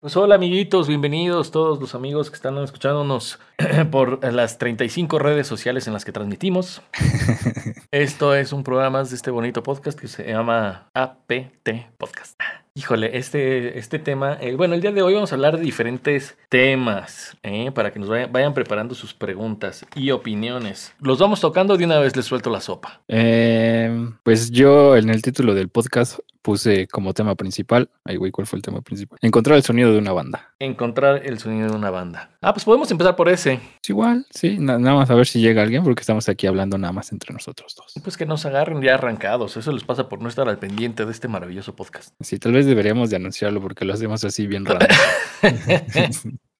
Pues hola amiguitos, bienvenidos todos los amigos que están escuchándonos por las 35 redes sociales en las que transmitimos. Esto es un programa de este bonito podcast que se llama APT Podcast. Híjole, este, este tema, eh, bueno, el día de hoy vamos a hablar de diferentes temas, eh, para que nos vayan, vayan, preparando sus preguntas y opiniones. Los vamos tocando, de una vez les suelto la sopa. Eh, pues yo en el título del podcast puse como tema principal, ay güey, ¿cuál fue el tema principal? Encontrar el sonido de una banda. Encontrar el sonido de una banda. Ah, pues podemos empezar por ese. Es igual, sí, nada más a ver si llega alguien porque estamos aquí hablando nada más entre nosotros dos. Pues que nos agarren ya arrancados, eso les pasa por no estar al pendiente de este maravilloso podcast. Sí, tal vez deberíamos de anunciarlo porque lo hacemos así bien raro.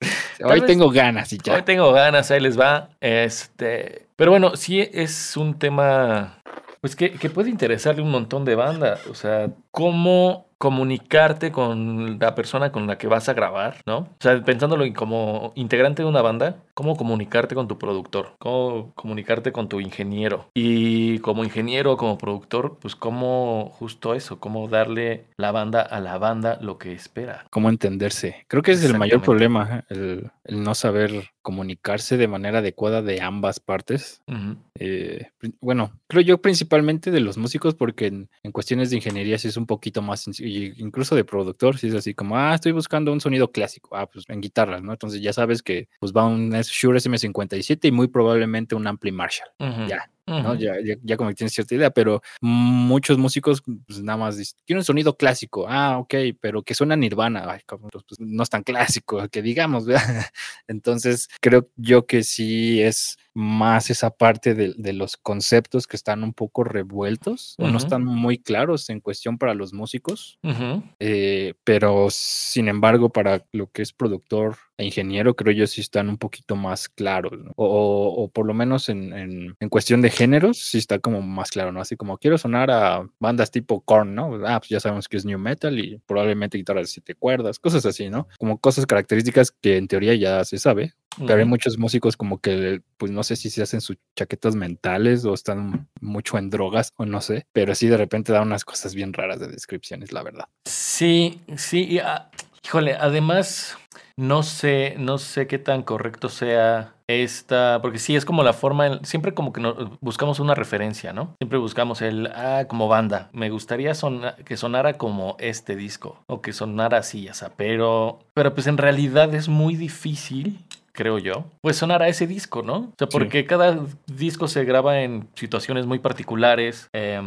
Hoy tengo ganas y ya. Hoy tengo ganas, ahí les va. Este, pero bueno, sí es un tema pues que, que puede interesarle un montón de bandas. O sea, cómo comunicarte con la persona con la que vas a grabar, ¿no? O sea, pensándolo como integrante de una banda, cómo comunicarte con tu productor, cómo comunicarte con tu ingeniero. Y como ingeniero, como productor, pues cómo justo eso, cómo darle la banda a la banda lo que espera. Cómo entenderse. Creo que es el mayor problema, el, el, no saber comunicarse de manera adecuada de ambas partes. Uh -huh. eh, bueno, creo yo principalmente de los músicos porque en, en cuestiones de ingeniería sí es un poquito más sencillo, incluso de productor, si es así como, ah, estoy buscando un sonido clásico, ah, pues en guitarras, ¿no? Entonces ya sabes que pues va un Shure SM57 y muy probablemente un Ampli Marshall, uh -huh. ya. Uh -huh. ¿no? ya, ya, ya, como que tienes cierta idea, pero muchos músicos pues nada más dicen, quiero un sonido clásico, ah, ok, pero que suena Nirvana, Ay, pues, no es tan clásico, que digamos, ¿verdad? Entonces creo yo que sí es más esa parte de, de, los conceptos que están un poco revueltos uh -huh. o no están muy claros en cuestión para los músicos, uh -huh. eh, pero sin embargo para lo que es productor e ingeniero creo yo sí están un poquito más claros, ¿no? o, o, por lo menos en, en, en, cuestión de géneros sí está como más claro, ¿no? Así como quiero sonar a bandas tipo Korn, ¿no? Ah, pues ya sabemos que es New Metal y probablemente guitarra de siete cuerdas, cosas así, ¿no? Como cosas características que en teoría ya se sabe, pero hay muchos músicos como que, pues no sé si se hacen sus chaquetas mentales o están mucho en drogas o no sé, pero sí de repente da unas cosas bien raras de descripciones, la verdad. Sí, sí, y, ah, híjole, además no sé, no sé qué tan correcto sea esta, porque sí es como la forma, siempre como que buscamos una referencia, ¿no? Siempre buscamos el, ah, como banda, me gustaría sona, que sonara como este disco, o que sonara así, ya sea, pero, pero pues en realidad es muy difícil creo yo, pues sonar a ese disco, ¿no? O sea, porque sí. cada disco se graba en situaciones muy particulares, eh,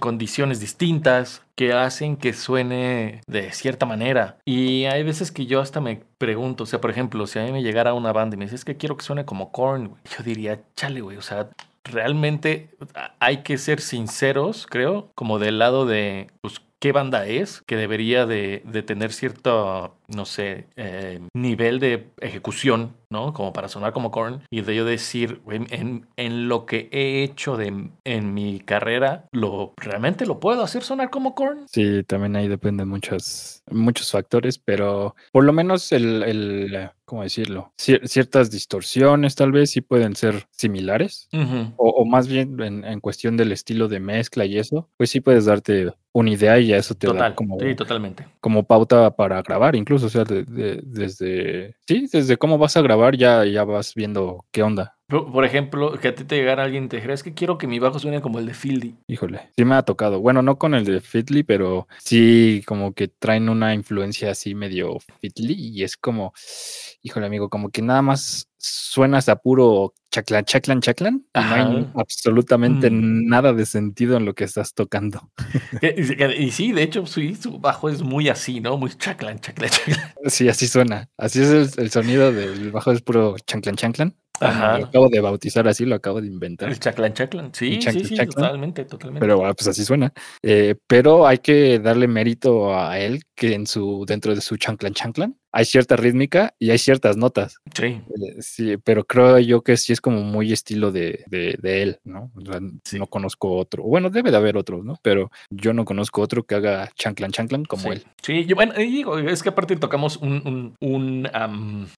condiciones distintas, que hacen que suene de cierta manera. Y hay veces que yo hasta me pregunto, o sea, por ejemplo, si a mí me llegara una banda y me dice, es que quiero que suene como Korn, yo diría, chale, güey, o sea, realmente hay que ser sinceros, creo, como del lado de, pues, qué banda es, que debería de, de tener cierto, no sé, eh, nivel de ejecución, ¿no? Como para sonar como Korn. Y de yo decir, en, en, en, lo que he hecho de, en mi carrera, lo realmente lo puedo hacer sonar como Korn. Sí, también ahí dependen muchos, muchos factores, pero por lo menos el, el ¿cómo decirlo? Cier ciertas distorsiones tal vez sí pueden ser similares, uh -huh. o, o, más bien en, en, cuestión del estilo de mezcla y eso, pues sí puedes darte una idea y ya eso te Total, da como, sí, totalmente. como pauta para grabar, incluso, o sea, de, de, desde, sí, desde cómo vas a grabar ya, ya vas viendo qué onda. Por ejemplo, que a ti te llegara alguien y te dijera, es que quiero que mi bajo suene como el de Fieldy. Híjole, sí me ha tocado. Bueno, no con el de Fiddly, pero sí como que traen una influencia así medio Fiddly y es como, híjole amigo, como que nada más suenas a puro chaclan, chaclan, chaclan y no hay absolutamente mm. nada de sentido en lo que estás tocando. Y, sí, de hecho, sí, su bajo es muy así, ¿no? Muy chaclan, chaclan, chaclan. Sí, así suena. Así es el, el sonido del bajo, es puro chanclan, chanclan. Ajá. Lo acabo de bautizar así, lo acabo de inventar. El chaclan chaclan, sí, sí, sí, totalmente, totalmente. Pero bueno, pues así suena. Eh, pero hay que darle mérito a él que en su, dentro de su chanclan chanclan, hay cierta rítmica y hay ciertas notas. Sí. Eh, sí, pero creo yo que sí es como muy estilo de, de, él, ¿no? No conozco otro. Bueno, debe de haber otros, ¿no? Pero yo no conozco otro que haga chanclan chanclan como él. Sí, yo, bueno, digo, es que aparte tocamos un, un,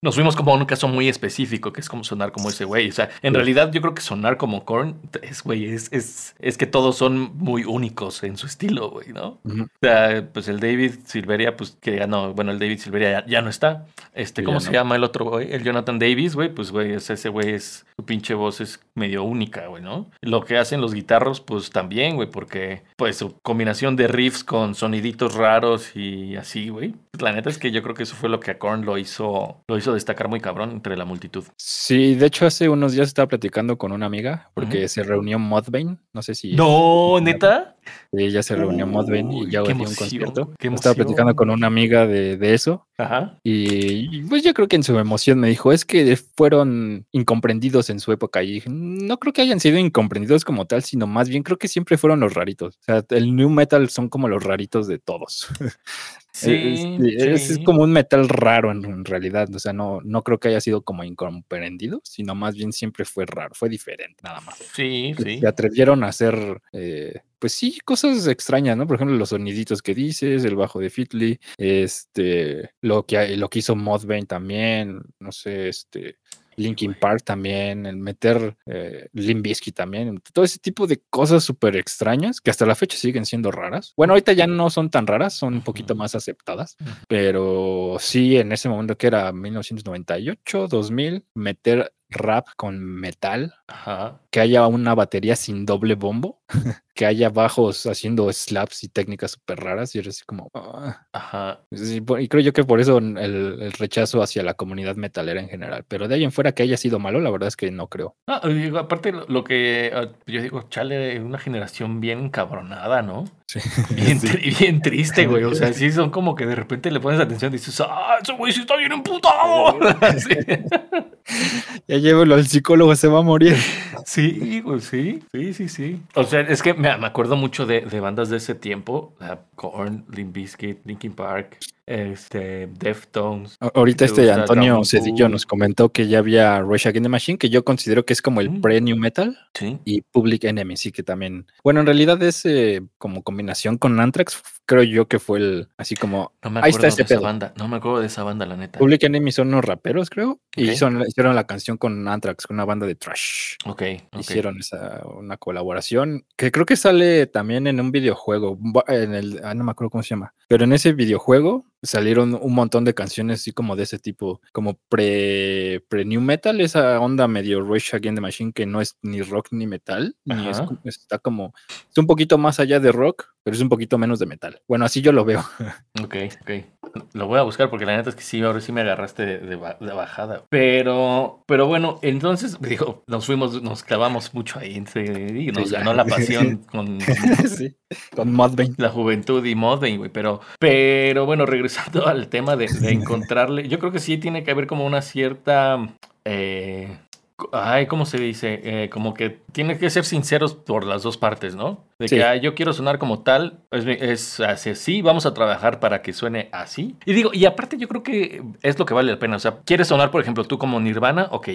nos fuimos como a un caso muy específico, que es como sonar como ese güey. O sea, en realidad yo creo que sonar como Korn es, güey, es, es, es que todos son muy únicos en su estilo, güey, ¿no? O sea, pues el David Silveria, pues que ya no, bueno, el David Silveria ya, no está. Este, ¿cómo se llama el otro güey? El Jonathan Davis, güey, pues güey, ese güey es, su pinche voz es medio única, güey, ¿no? Lo que hacen los guitarros, pues también, güey, porque pues su combinación de riffs con soniditos raros y así, güey. La neta es que yo creo que eso fue lo que a Korn lo hizo, lo hizo destacar muy cabrón entre la multitud. Sí, de hecho hace unos días estaba platicando con una amiga porque se reunió Modbane, no sé si... No, neta. Sí, ella se reunió Modbane y ya dio un concierto. Estaba platicando con una amiga de, de eso. Ajá. Y pues yo creo que en su emoción me dijo, es que fueron incomprendidos en su época. Y no creo que hayan sido incomprendidos como tal, sino más bien creo que siempre fueron los raritos. O sea, el new metal son como los raritos de todos. Sí, es, como un metal raro en, realidad. O sea, no, no creo que haya sido como incomprendido, sino más bien siempre fue raro, fue diferente, nada más. Sí, sí. Se atrevieron a hacer, eh, pues sí, cosas extrañas, ¿no? Por ejemplo, los soniditos que dices, el bajo de Fitly, este, lo que, lo que hizo Modbane también, no sé, este Linkin Park también, el meter eh, Limbisky también, todo ese tipo de cosas súper extrañas que hasta la fecha siguen siendo raras. Bueno, ahorita ya no son tan raras, son un poquito más aceptadas, pero sí en ese momento que era 1998, 2000, meter rap con metal, que haya una batería sin doble bombo, que haya bajos haciendo slaps y técnicas súper raras y eres así como... Ah". Ajá. y creo yo que por eso el, rechazo hacia la comunidad metalera en general, pero de ahí en fuera que haya sido malo, la verdad es que no creo. Ah, digo, aparte lo que ah, yo digo, chale, una generación bien cabronada, ¿no? Sí. Bien, bien triste, güey. O sea, sí son como que de repente le pones atención y dices, ah, ese güey sí está bien emputado. sí. Ya llévelo al psicólogo, se va a morir. Sí, pues sí, sí, sí, sí. O sea, es que me, acuerdo mucho de, bandas de ese tiempo, Korn, Limp Bizkit, Linkin Park, este, Deftones. Ahorita este Antonio Cedillo nos comentó que ya había Rush Against the Machine, que yo considero que es como el mm. pre-new metal. Sí. Y Public Enemy, sí que también. Bueno, en realidad es eh, como combinación con Anthrax, creo yo que fue el, así como... No me acuerdo de esa banda, no me acuerdo de esa banda, la neta. Public Enemy son unos raperos, creo, y hicieron la canción con Anthrax, con una banda de trash. Ok. Hicieron esa, una colaboración, que creo que sale también en un videojuego, en el, ah, no me acuerdo cómo se llama, pero en ese videojuego salieron un montón de canciones así como de ese tipo, como pre, pre new metal, esa onda medio Rush Against the Machine que no es ni rock ni metal, ni es, está como, es un poquito más allá de rock, pero es un poquito menos de metal. Bueno, así yo lo veo. Ok, ok. Lo voy a buscar porque la neta es que sí, ahora sí me agarraste de, bajada. Pero, pero bueno, entonces, digo, nos fuimos, nos clavamos mucho ahí y nos ganó la pasión con, sí, con Modbane. La juventud y Modbane, güey. Pero, pero bueno, regresando al tema de, de encontrarle, yo creo que sí tiene que haber como una cierta... Eh, Ay, ¿cómo se dice? Eh, como que tiene que ser sinceros por las dos partes, ¿no? De que yo quiero sonar como tal, es, así, vamos a trabajar para que suene así. Y digo, y aparte yo creo que es lo que vale la pena. O sea, quieres sonar, por ejemplo, tú como Nirvana, ok,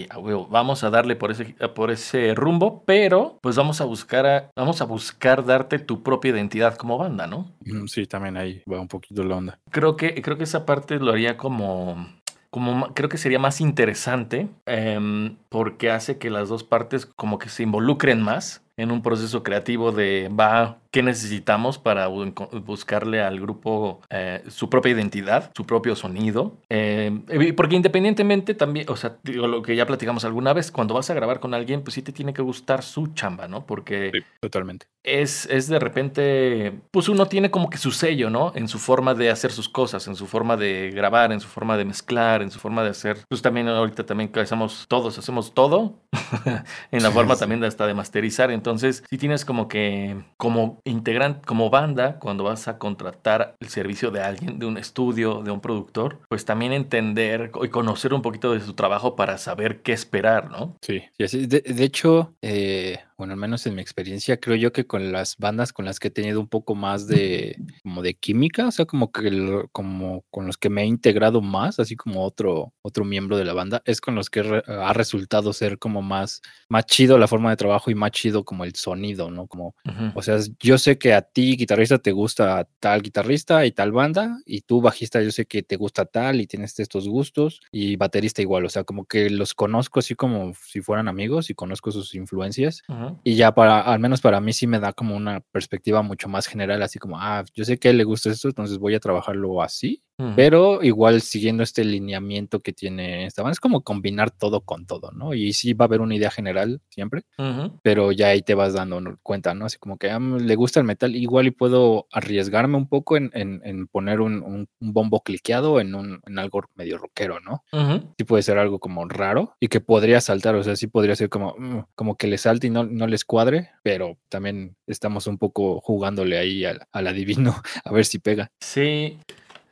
vamos a darle por ese, por ese rumbo, pero pues vamos a buscar, vamos a buscar darte tu propia identidad como banda, ¿no? Sí, también ahí va un poquito la onda. Creo que, creo que esa parte lo haría como como creo que sería más interesante em, porque hace que las dos partes como que se involucren más en un proceso creativo de va, ¿qué necesitamos para buscarle al grupo eh, su propia identidad, su propio sonido? Eh, porque independientemente también, o sea, digo, lo que ya platicamos alguna vez, cuando vas a grabar con alguien, pues sí te tiene que gustar su chamba, ¿no? Porque... Sí, totalmente. Es, es de repente, pues uno tiene como que su sello, ¿no? En su forma de hacer sus cosas, en su forma de grabar, en su forma de mezclar, en su forma de hacer, pues también ahorita también que hacemos todos, hacemos todo, en la forma también de hasta de masterizar, entonces, si tienes como que, como integrante, como banda, cuando vas a contratar el servicio de alguien, de un estudio, de un productor, pues también entender y conocer un poquito de su trabajo para saber qué esperar, ¿no? Sí, sí de, de hecho, eh, bueno, al menos en mi experiencia, creo yo que con las bandas con las que he tenido un poco más de, como de química, o sea, como que como con los que me he integrado más, así como otro, otro miembro de la banda, es con los que ha resultado ser como más, más chido la forma de trabajo y más chido como el sonido, ¿no? Como, o sea, yo sé que a ti, guitarrista, te gusta tal guitarrista y tal banda, y tú, bajista, yo sé que te gusta tal y tienes estos gustos, y baterista igual, o sea, como que los conozco así como si fueran amigos y conozco sus influencias, y ya para, al menos para mí sí me da como una perspectiva mucho más general, así como, ah, yo sé que a él le gusta esto, entonces voy a trabajarlo así, pero igual siguiendo este lineamiento que tiene esta banda, es como combinar todo con todo, ¿no? Y sí va a haber una idea general siempre, pero ya ahí te vas dando cuenta, ¿no? Así como que ah, le gusta el metal, igual y puedo arriesgarme un poco en, en, poner un, un, bombo cliqueado en, un, en algo medio rockero, ¿no? Sí puede ser algo como raro y que podría saltar, o sea, sí podría ser como, mm, como que le salte y no, no les cuadre, pero también estamos un poco jugándole ahí al, al adivino a ver si pega. Sí,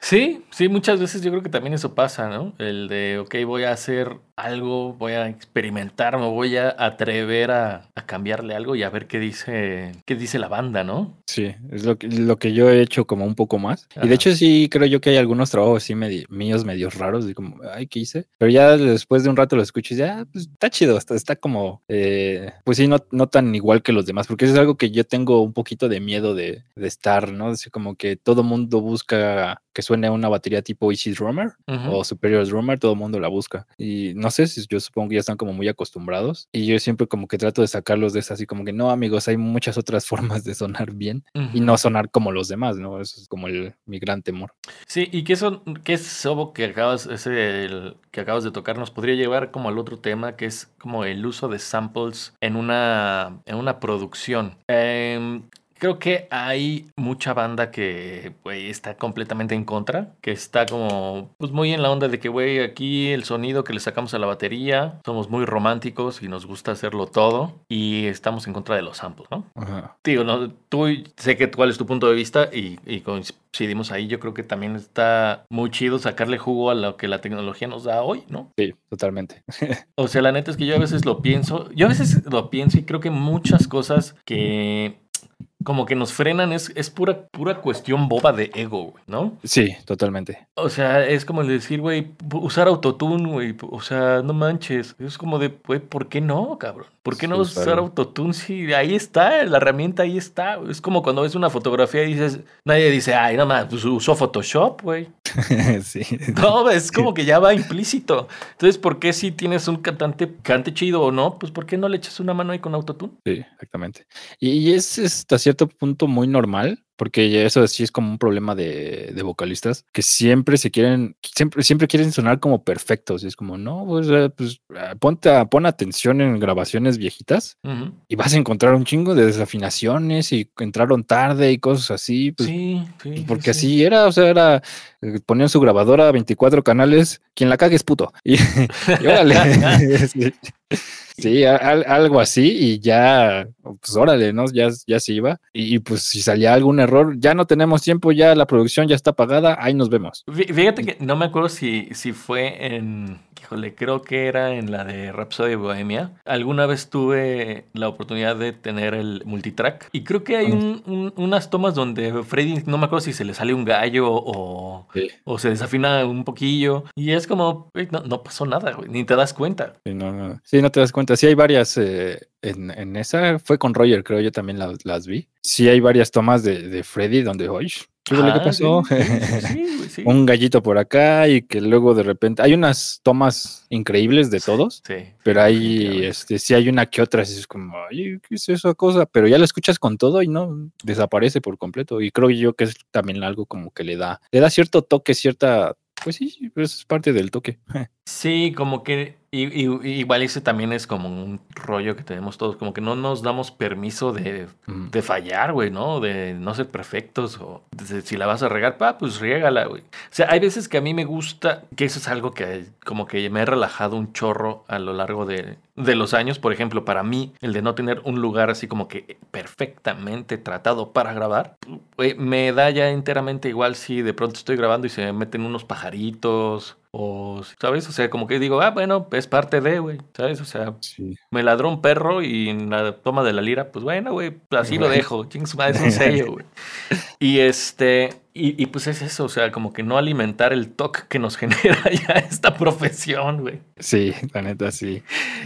Sí, sí, muchas veces yo creo que también eso pasa, ¿no? El de, ok, voy a hacer algo, voy a experimentar, me voy a atrever a, cambiarle algo y a ver qué dice, qué dice la banda, ¿no? Sí, es lo que, lo que yo he hecho como un poco más. Y de hecho sí creo yo que hay algunos trabajos así míos medios raros, de como, ay, ¿qué hice? Pero ya después de un rato lo escucho y ya, ah, pues está chido, está, está como, eh, pues sí, no, no tan igual que los demás, porque eso es algo que yo tengo un poquito de miedo de, de estar, ¿no? Es como que todo mundo busca que suene una batería tipo Easy Drummer o Superior Drummer, todo el mundo la busca. Y no sé si yo supongo que ya están como muy acostumbrados. Y yo siempre como que trato de sacarlos de eso, así como que no, amigos, hay muchas otras formas de sonar bien y no sonar como los demás, ¿no? Eso es como el, mi gran temor. Sí, y que eso, que es eso que acabas, ese el, que acabas de tocar, nos podría llevar como al otro tema, que es como el uso de samples en una, en una producción. Eh, Creo que hay mucha banda que, güey, está completamente en contra, que está como, pues muy en la onda de que, güey, aquí el sonido que le sacamos a la batería, somos muy románticos y nos gusta hacerlo todo y estamos en contra de los samples, ¿no? Ajá. Digo, no, tú sé que cuál es tu punto de vista y, y coincidimos ahí. Yo creo que también está muy chido sacarle jugo a lo que la tecnología nos da hoy, ¿no? Sí, totalmente. o sea, la neta es que yo a veces lo pienso, yo a veces lo pienso y creo que muchas cosas que como que nos frenan, es, es pura, pura cuestión boba de ego, güey, ¿no? Sí, totalmente. O sea, es como el decir, güey, usar autotune, güey, o sea, no manches. Es como de, güey, ¿por qué no, cabrón? ¿Por qué no usar autotune si ahí está, la herramienta ahí está? Es como cuando ves una fotografía y dices, nadie dice, ay, nada más, pues usó Photoshop, güey. sí. No, es como que ya va implícito. Entonces, ¿por qué si tienes un cantante, cante chido o no? Pues, ¿por qué no le echas una mano ahí con autotune? Sí, exactamente. Y es hasta cierto punto muy normal porque eso sí es como un problema de, vocalistas, que siempre se quieren, siempre, siempre quieren sonar como perfectos. Y es como, no, pues, eh, pues ah, ponte pon atención en grabaciones viejitas y vas a encontrar un chingo de desafinaciones y entraron tarde y cosas así. Pues, sí, sí. Porque así era, o sea, era, eh, ponían su grabadora 24 canales, quien la cague es puto. Y, y órale. Sí, algo así y ya, pues órale, ¿no? Ya, ya se iba. Y, pues si salía algún error, ya no tenemos tiempo, ya la producción ya está pagada, ahí nos vemos. Fíjate que no me acuerdo si, si fue en híjole, creo que era en la de Rhapsody Bohemia. Alguna vez tuve la oportunidad de tener el multitrack y creo que hay unas tomas donde Freddy, no me acuerdo si se le sale un gallo o, o se desafina un poquillo y es como, no, pasó nada, ni te das cuenta. Sí, no, sí, no te das cuenta. Sí, hay varias eh, en, esa, fue con Roger, creo yo también las, vi. Sí, hay varias tomas de, de Freddy donde, oye, ¿Qué, ah, pasó? un gallito por acá y que luego de repente hay unas tomas increíbles de todos, pero hay, este, sí hay una que otra, es como, ay, ¿qué es esa cosa? Pero ya la escuchas con todo y no desaparece por completo. Y creo yo que es también algo como que le da, le da cierto toque, cierta, pues sí, es parte del toque. Sí, como que y, igual ese también es como un rollo que tenemos todos, como que no nos damos permiso de, de fallar, güey, ¿no? De no ser perfectos o si la vas a regar, pa, pues riégala, güey. O sea, hay veces que a mí me gusta, que eso es algo que como que me he relajado un chorro a lo largo de, de los años, por ejemplo, para mí, el de no tener un lugar así como que perfectamente tratado para grabar, me da ya enteramente igual si de pronto estoy grabando y se me meten unos pajaritos o, ¿sabes? O sea, como que digo, ah, bueno, es parte de, güey, ¿sabes? O sea, me ladró un perro y en la toma de la lira, pues bueno, güey, así lo dejo, chingos, es un sello, güey. Y este, y, pues es eso, o sea, como que no alimentar el toque que nos genera ya esta profesión, güey. Sí, la neta, sí.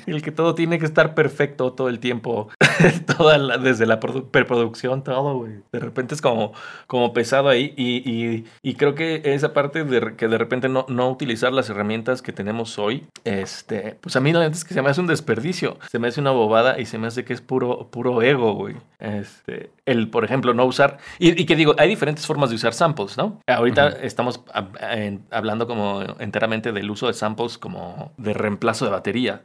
El que todo tiene que estar perfecto todo el tiempo, toda desde la preproducción, todo, güey. De repente es como, como pesado ahí y, y, creo que esa parte de que de repente no, no utilizar las herramientas que tenemos hoy, este, pues a mí la neta es que se me hace un desperdicio, se me hace una bobada y se me hace que es puro, puro ego, güey. Este, el, por ejemplo, no usar, y, y que digo, hay diferentes formas de usar samples, ¿no? Ahorita estamos hablando como enteramente del uso de samples como de reemplazo de batería.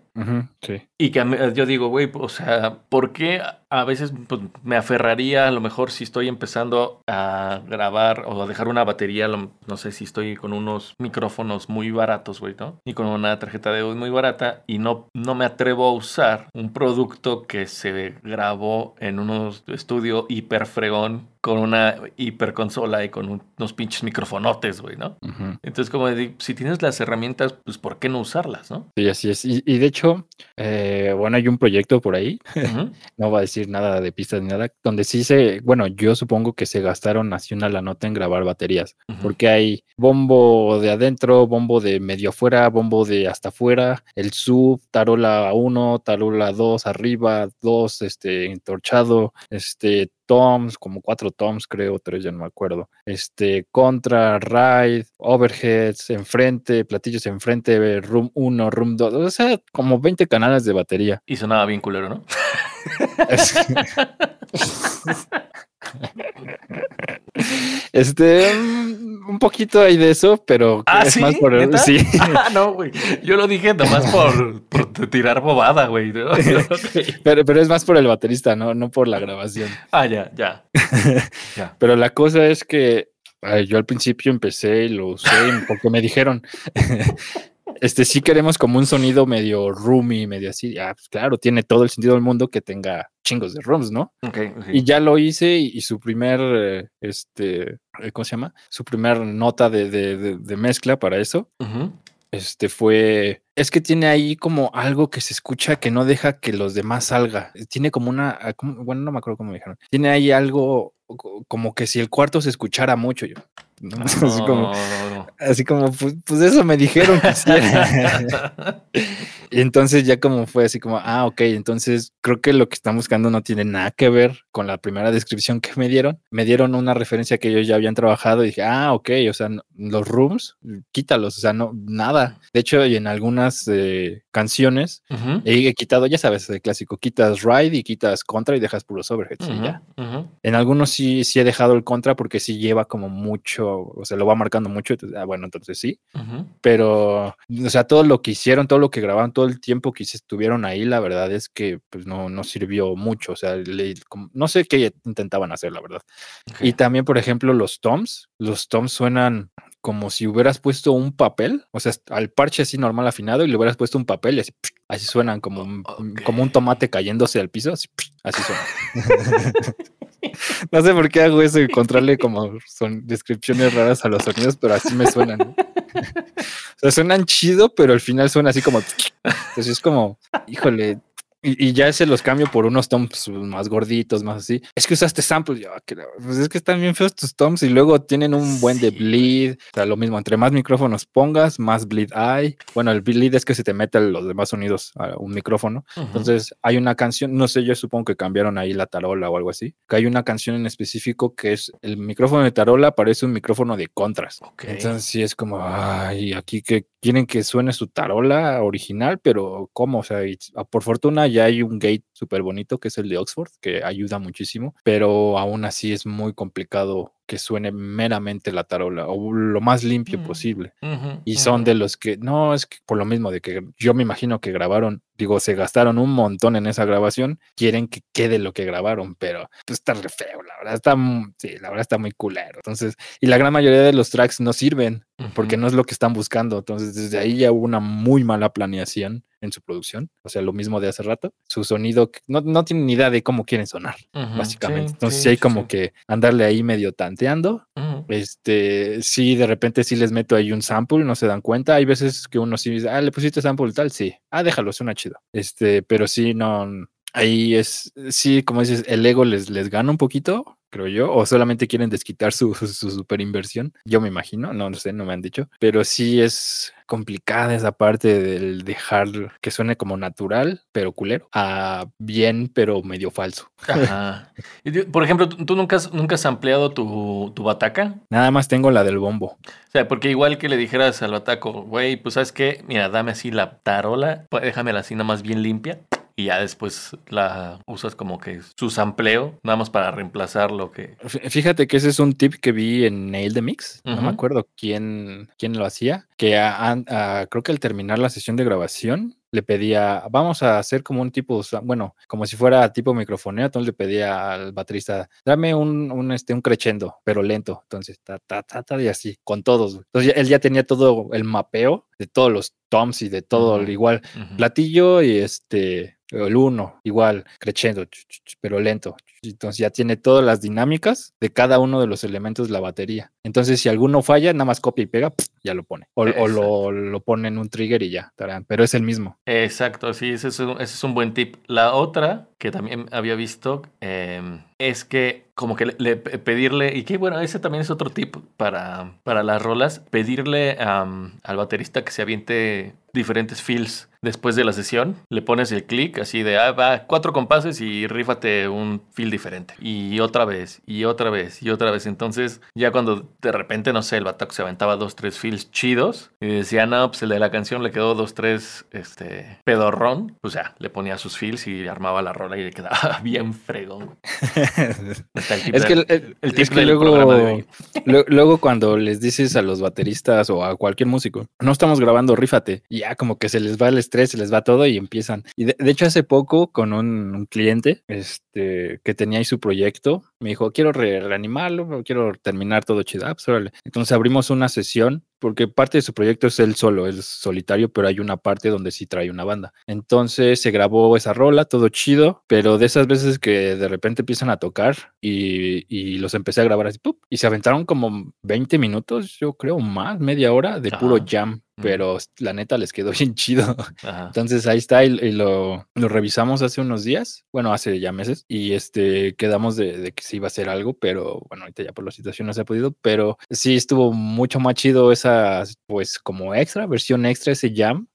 sí. Y que yo digo, güey, o sea, ¿por qué a veces pues, me aferraría, a lo mejor si estoy empezando a grabar o a dejar una batería, no sé si estoy con unos micrófonos muy baratos, güey, ¿no? Y con una tarjeta de audio muy barata y no, no me atrevo a usar un producto que se grabó en un estudio hiper fregón con una hiperconsola y con unos pinches microfonotes, güey, ¿no? Entonces, como si tienes las herramientas, pues ¿por qué no usarlas, no? Sí, así es. Y, de hecho, eh, bueno, hay un proyecto por ahí, no va a decir nada de pistas ni nada, donde sí se, bueno, yo supongo que se gastaron así una la nota en grabar baterías, porque hay bombo de adentro, bombo de medio afuera, bombo de hasta afuera, el sub, tarola 1, tarola 2, arriba, 2, este, entorchado, este, toms, como cuatro toms, creo, tres, ya no me acuerdo. Este, contra, ride, overheads, enfrente, platillos enfrente, room 1, room 2, o sea, como 20 canales de batería. Y sonaba bien culero, ¿no? Este, mm, un poquito hay de eso, pero ¿Ah, es más por el, sí. Ah, no, güey. Yo lo dije nomás por, por tirar bobada, güey. pero, pero es más por el baterista, no, no por la grabación. Ah, ya, ya. ya. Pero la cosa es que yo al principio empecé y lo usé porque me dijeron, este sí queremos como un sonido medio roomy, medio así. Ah, pues claro, tiene todo el sentido del mundo que tenga chingos de rooms, ¿no? Y ya lo hice y, su primer, eh, este, eh, ¿cómo se llama? Su primer nota de, mezcla para eso. Este fue. Es que tiene ahí como algo que se escucha que no deja que los demás salga. Tiene como una. Ah, bueno, no me acuerdo cómo me dijeron. Tiene ahí algo como que si el cuarto se escuchara mucho. Yo. así como, así como pues, pues, eso me dijeron que y entonces ya como fue así como, ah, ok, entonces creo que lo que están buscando no tiene nada que ver con la primera descripción que me dieron. Me dieron una referencia que ellos ya habían trabajado y dije, ah, ok, o sea, los rooms, quítalos, o sea, no, nada. De hecho, y en algunas eh, canciones he, quitado, ya sabes, el clásico, quitas ride y quitas contra y dejas puros overheads y ya. En algunos sí, sí he dejado el contra porque sí lleva como mucho o sea, lo va marcando mucho, ah, bueno, entonces sí, pero, o sea, todo lo que hicieron, todo lo que grabaron, todo el tiempo que estuvieron ahí, la verdad es que pues no, no sirvió mucho, o sea, no sé qué intentaban hacer, la verdad. Y también, por ejemplo, los toms, los toms suenan como si hubieras puesto un papel, o sea, al parche así normal afinado y le hubieras puesto un papel y así, así suenan como, un, como un tomate cayéndose al piso, así, así suena. no sé por qué hago eso y encontrarle como son descripciones raras a los sonidos, pero así me suenan. o sea, suenan chido, pero al final suena así como. Entonces es como, híjole, y, ya se los cambio por unos toms más gorditos, más así. Es que usaste samples. Yo, ah, pues es que están bien feos tus toms y luego tienen un buen de bleed. O sea, lo mismo, entre más micrófonos pongas, más bleed hay. Bueno, el bleed es que se te mete los demás sonidos a un micrófono. Entonces, hay una canción, no sé, yo supongo que cambiaron ahí la tarola o algo así. Que hay una canción en específico que es el micrófono de tarola parece un micrófono de contras. Entonces, sí es como, ay, aquí que quieren que suene su tarola original, pero ¿cómo? O sea, ah, por fortuna ya hay un gate súper bonito que es el de Oxford, que ayuda muchísimo, pero aún así es muy complicado que suene meramente la tarola o lo más limpio mm, posible. y son de los que, no, es que por lo mismo de que yo me imagino que grabaron, digo, se gastaron un montón en esa grabación, quieren que quede lo que grabaron, pero pues está re feo, la verdad está, sí, la verdad está muy culero. Entonces, y la gran mayoría de los tracks no sirven porque no es lo que están buscando. Entonces, desde ahí ya hubo una muy mala planeación en su producción. O sea, lo mismo de hace rato. Su sonido, no, no tienen ni idea de cómo quieren sonar, básicamente. Entonces, sí, hay como que andarle ahí medio Este, sí, de repente sí les meto ahí un sample, no se dan cuenta. Hay veces que uno sí dice, ah, le pusiste sample tal, sí. Ah, déjalo, suena chido. Este, pero sí, no, ahí es, sí, como dices, el ego les, les gana un poquito, creo yo, o solamente quieren desquitar su, su, super inversión, yo me imagino, no, no sé, no me han dicho, pero sí es complicada esa parte del dejar que suene como natural, pero culero, a bien, pero medio falso. Ajá. Por ejemplo, ¿tú nunca has, nunca has ampliado tu, tu bataca? Nada más tengo la del bombo. O sea, porque igual que le dijeras al bataco, güey, pues sabes qué, mira, dame así la tarola, déjamela así nada más bien limpia y ya después la usas como que su sampleo, nada más para reemplazar lo que. Fíjate que ese es un tip que vi en Nail the Mix. No me acuerdo quién, quién lo hacía. Que creo que al terminar la sesión de grabación le pedía, vamos a hacer como un tipo, bueno, como si fuera tipo microfoneo, entonces le pedía al baterista, dame un, un, este, un crescendo, pero lento, entonces, ta, ta, ta, ta, y así, con todos. Entonces él ya tenía todo el mapeo de todos los toms y de todo, igual, platillo y este, el uno, igual, creciendo, pero lento. Entonces ya tiene todas las dinámicas de cada uno de los elementos de la batería. Entonces, si alguno falla, nada más copia y pega, ya lo pone. O, lo, lo, pone en un trigger y ya, pero es el mismo. Exacto, sí, ese es, un, ese es un buen tip. La otra que también había visto em, es que como que le, pedirle, y que bueno, ese también es otro tip para, para las rolas, pedirle al baterista que se aviente diferentes fills después de la sesión. Le pones el clic así de, ah, va, cuatro compases y rífate un fill diferente. Y otra vez, y otra vez, y otra vez. Entonces, ya cuando de repente, no sé, el bataco se aventaba dos, tres fills chidos y decía, no, pues el de la canción le quedó dos, tres, este, pedorrón, pues ya, le ponía sus fills y armaba la rola y le quedaba bien fregón. es que, el, es que luego, luego cuando les dices a los bateristas o a cualquier músico, no estamos grabando, rífate, ya como que se les va el estrés, se les va todo y empiezan. Y de, hecho hace poco con un, cliente este, que tenía ahí su proyecto, me dijo, quiero reanimarlo, quiero terminar todo chido. Ah, pues, Entonces abrimos una sesión porque parte de su proyecto es él solo, es solitario, pero hay una parte donde sí trae una banda. Entonces se grabó esa rola, todo chido, pero de esas veces que de repente empiezan a tocar y, y los empecé a grabar así, y se aventaron como 20 minutos, yo creo, más, media hora de puro jam pero la neta les quedó bien chido. Entonces ahí está y, lo, lo, revisamos hace unos días, bueno, hace ya meses, y este quedamos de, de, que sí iba a ser algo, pero bueno, ahorita ya por la situación no se ha podido, pero sí estuvo mucho más chido esa pues como extra, versión extra, ese jam,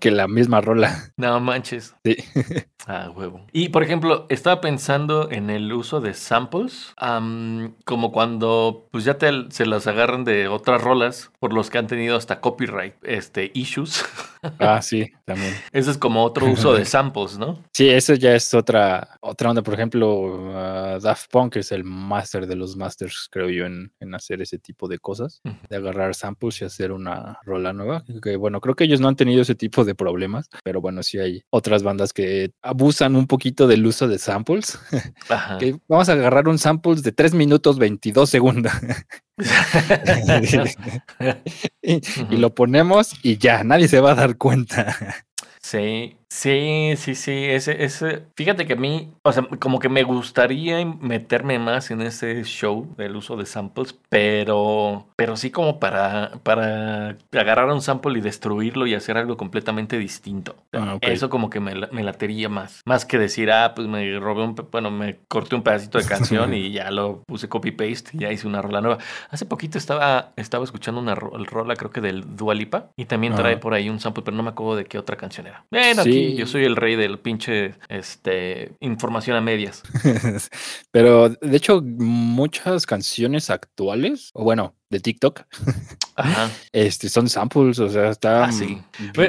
que la misma rola. No manches. Sí. Ah, huevo. Y por ejemplo, estaba pensando en el uso de samples, como cuando pues ya te, se las agarran de otras rolas por los que han tenido hasta copyright este, issues. Ah, sí, también. Ese es como otro uso de samples, ¿no? Sí, eso ya es otra, otra onda. Por ejemplo, uh, Daft Punk es el máster de los masters, creo yo, en, en hacer ese tipo de cosas, de agarrar samples y hacer una rola nueva. Que bueno, creo que ellos no han tenido ese tipo de problemas, pero bueno, sí hay otras bandas que abusan un poquito del uso de samples. que vamos a agarrar un samples de 3 minutos 22 segundos. y, lo ponemos y ya, nadie se va a dar cuenta. Sí, Sí, sí, sí, ese, ese, fíjate que a mí, o sea, como que me gustaría meterme más en ese show del uso de samples, pero, pero sí como para, para agarrar un sample y destruirlo y hacer algo completamente distinto. Ah, eso como que me, me latería más, más que decir, ah, pues me robé un, bueno, me corté un pedacito de canción y ya lo puse copy paste y ya hice una rola nueva. Hace poquito estaba, estaba escuchando una rola, creo que del Dualipa y también trae por ahí un sample, pero no me acuerdo de qué otra canción era. Bueno, sí yo soy el rey del pinche este, información a medias. Pero de hecho, muchas canciones actuales, o bueno, de TikTok, este, son samples, o sea, está ah,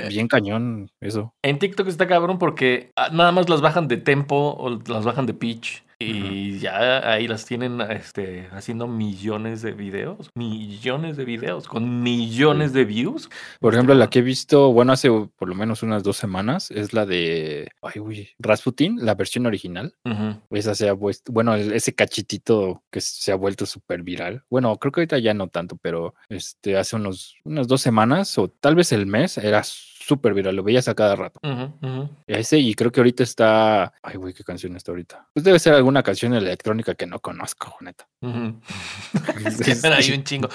bien, cañón eso. En TikTok está cabrón porque ah, nada más las bajan de tempo o las bajan de pitch y ya ahí las tienen este, haciendo millones de videos, millones de videos, con millones de views. Por ejemplo, la que he visto, bueno, hace por lo menos unas dos semanas, es la de ay, uy, Rasputin, la versión original. Esa se ha bueno, ese cachitito que se ha vuelto súper viral. Bueno, creo que ahorita ya no tanto, pero este, hace unos, unas dos semanas o tal vez el mes era súper viral, lo veías a cada rato. Ese, y creo que ahorita está. Ay, güey, ¿qué canción está ahorita? Pues debe ser alguna canción electrónica que no conozco, neta. hay un chingo.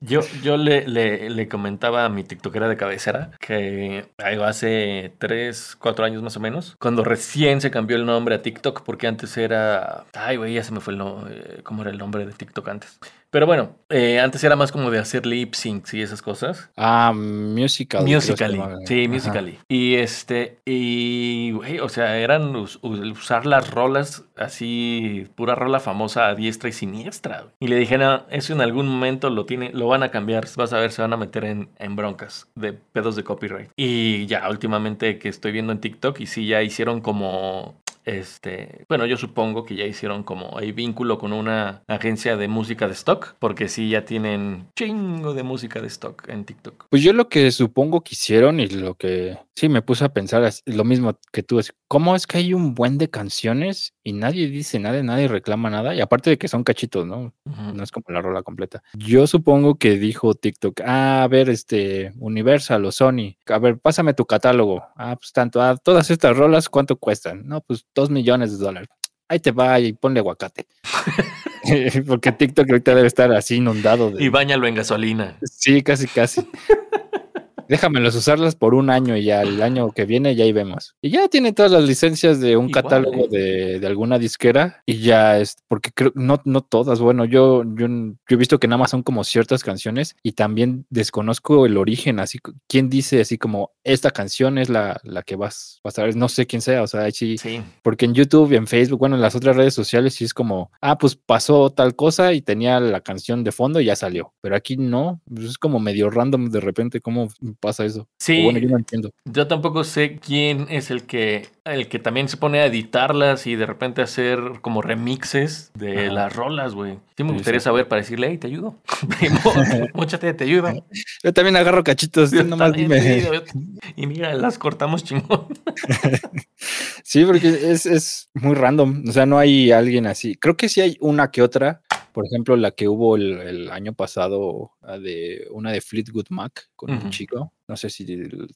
Yo, yo le, le, comentaba a mi TikTokera de cabecera que hace 3, 4 años más o menos, cuando recién se cambió el nombre a TikTok, porque antes era. Ay, güey, ya se me fue el nombre. ¿Cómo era el nombre de TikTok antes? Pero bueno, eh, antes era más como de hacer lip syncs y esas cosas. Ah, Musical.ly. Musically. Sí, Musically. Y este, y, güey, o sea, eran usar las rolas así, pura rola famosa a diestra y siniestra. Y le dije, no, eso en algún momento lo tiene, lo van a cambiar. Vas a ver, se van a meter en, en broncas de pedos de copyright. Y ya, últimamente que estoy viendo en TikTok y sí, ya hicieron como este, bueno, yo supongo que ya hicieron como hay vínculo con una agencia de música de stock, porque sí ya tienen chingo de música de stock en TikTok. Pues yo lo que supongo que hicieron y lo que sí me puse a pensar es lo mismo que tú, es cómo es que hay un buen de canciones y nadie dice nada, nadie reclama nada, y aparte de que son cachitos, ¿no? No es como la rola completa. Yo supongo que dijo TikTok, ah, a ver, este, Universal o Sony, a ver, pásame tu catálogo. Ah, pues tanto, ah, todas estas rolas, ¿cuánto cuestan? No, pues dos millones de dólares. Ahí te va y ponle aguacate. Porque TikTok ahorita debe estar así inundado. De... Y bañalo en gasolina. Sí, casi, casi. Déjamelos usarlas por un año y ya el año que viene ya ahí vemos. Y ya tiene todas las licencias de un catálogo ¿eh? de, alguna disquera y ya es, porque creo, no, no todas, bueno, yo, yo, he visto que nada más son como ciertas canciones y también desconozco el origen, así, quién dice así como, esta canción es la, la que vas, vas a ver, no sé quién sea, o sea, sí, sí, porque en YouTube y en Facebook, bueno, en las otras redes sociales sí es como, ah, pues pasó tal cosa y tenía la canción de fondo y ya salió, pero aquí no, pues es como medio random de repente, como pasa eso. Sí. bueno, yo no entiendo. Yo tampoco sé quién es el que, el que también se pone a editarlas y de repente hacer como remixes de las rolas, güey. Sí, me gustaría saber para decirle, hey, te ayudo. Móchate, te ayudo. Yo también agarro cachitos. nomás dime. Y mira, las cortamos chingón. sí, porque es, es muy random. O sea, no hay alguien así. Creo que sí hay una que otra por ejemplo, la que hubo el, año pasado, de una de Fleetwood Mac con un chico, no sé si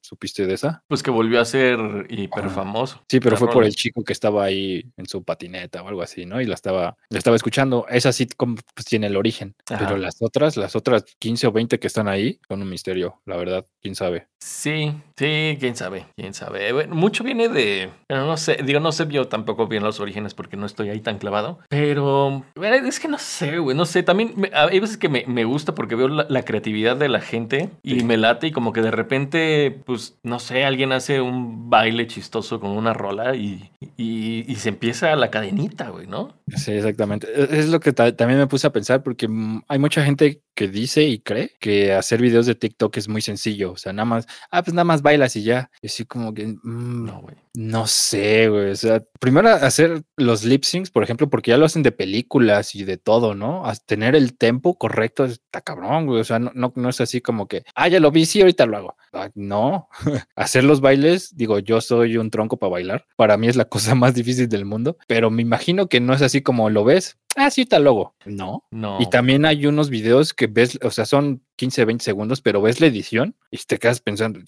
supiste de esa. Pues que volvió a ser hiper famoso. Sí, pero fue por el chico que estaba ahí en su patineta o algo así, ¿no? Y la estaba, la estaba escuchando. Esa sí pues, tiene el origen. Pero las otras, las otras 15 o 20 que están ahí, son un misterio, la verdad. ¿Quién sabe? Sí, sí, quién sabe, quién sabe. Bueno, mucho viene de, no sé, digo, no sé yo tampoco bien los orígenes porque no estoy ahí tan clavado. Pero es que no sé, güey, no sé. También hay veces que me, me gusta porque veo la, creatividad de la gente y me late y como que de repente, pues, no sé, alguien hace un baile chistoso con una rola y, y, se empieza la cadenita, güey, ¿no? Sí, exactamente. E, es lo que también me puse a pensar porque hay mucha gente que dice y cree que hacer videos de TikTok es muy sencillo. O sea, nada más, ah, pues nada más bailas y ya. Y así como que, mm, no, güey. No sé, güey. O sea, primero hacer los lip syncs, por ejemplo, porque ya lo hacen de películas y de todo, ¿no? A tener el tempo correcto está cabrón, O sea, no, no, es así como que, ah, ya lo vi, sí, ahorita lo hago. Ah, no. hacer los bailes, digo, yo soy un tronco para bailar. Para mí es la cosa más difícil del mundo, pero me imagino que no es así como lo ves. Ah, sí, está logo. No. No. Y también hay unos videos que ves, o sea, son 15, 20 segundos, pero ves la edición y te quedas pensando,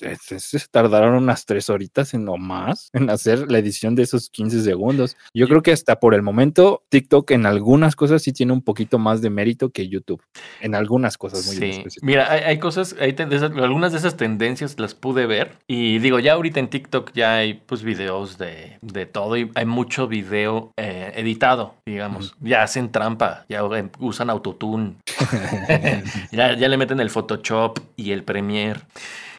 tardaron unas tres horitas en lo más en hacer la edición de esos 15 segundos. Yo creo que hasta por el momento TikTok en algunas cosas sí tiene un poquito más de mérito que YouTube. En algunas cosas muy sí. Mira, hay, cosas, hay algunas de esas tendencias las pude ver y digo, ya ahorita en TikTok ya hay pues videos de, de todo y hay mucho video eh, editado, digamos. Ya hacen trampa, ya usan autotune. ya, ya le meten el Photoshop y el Premiere.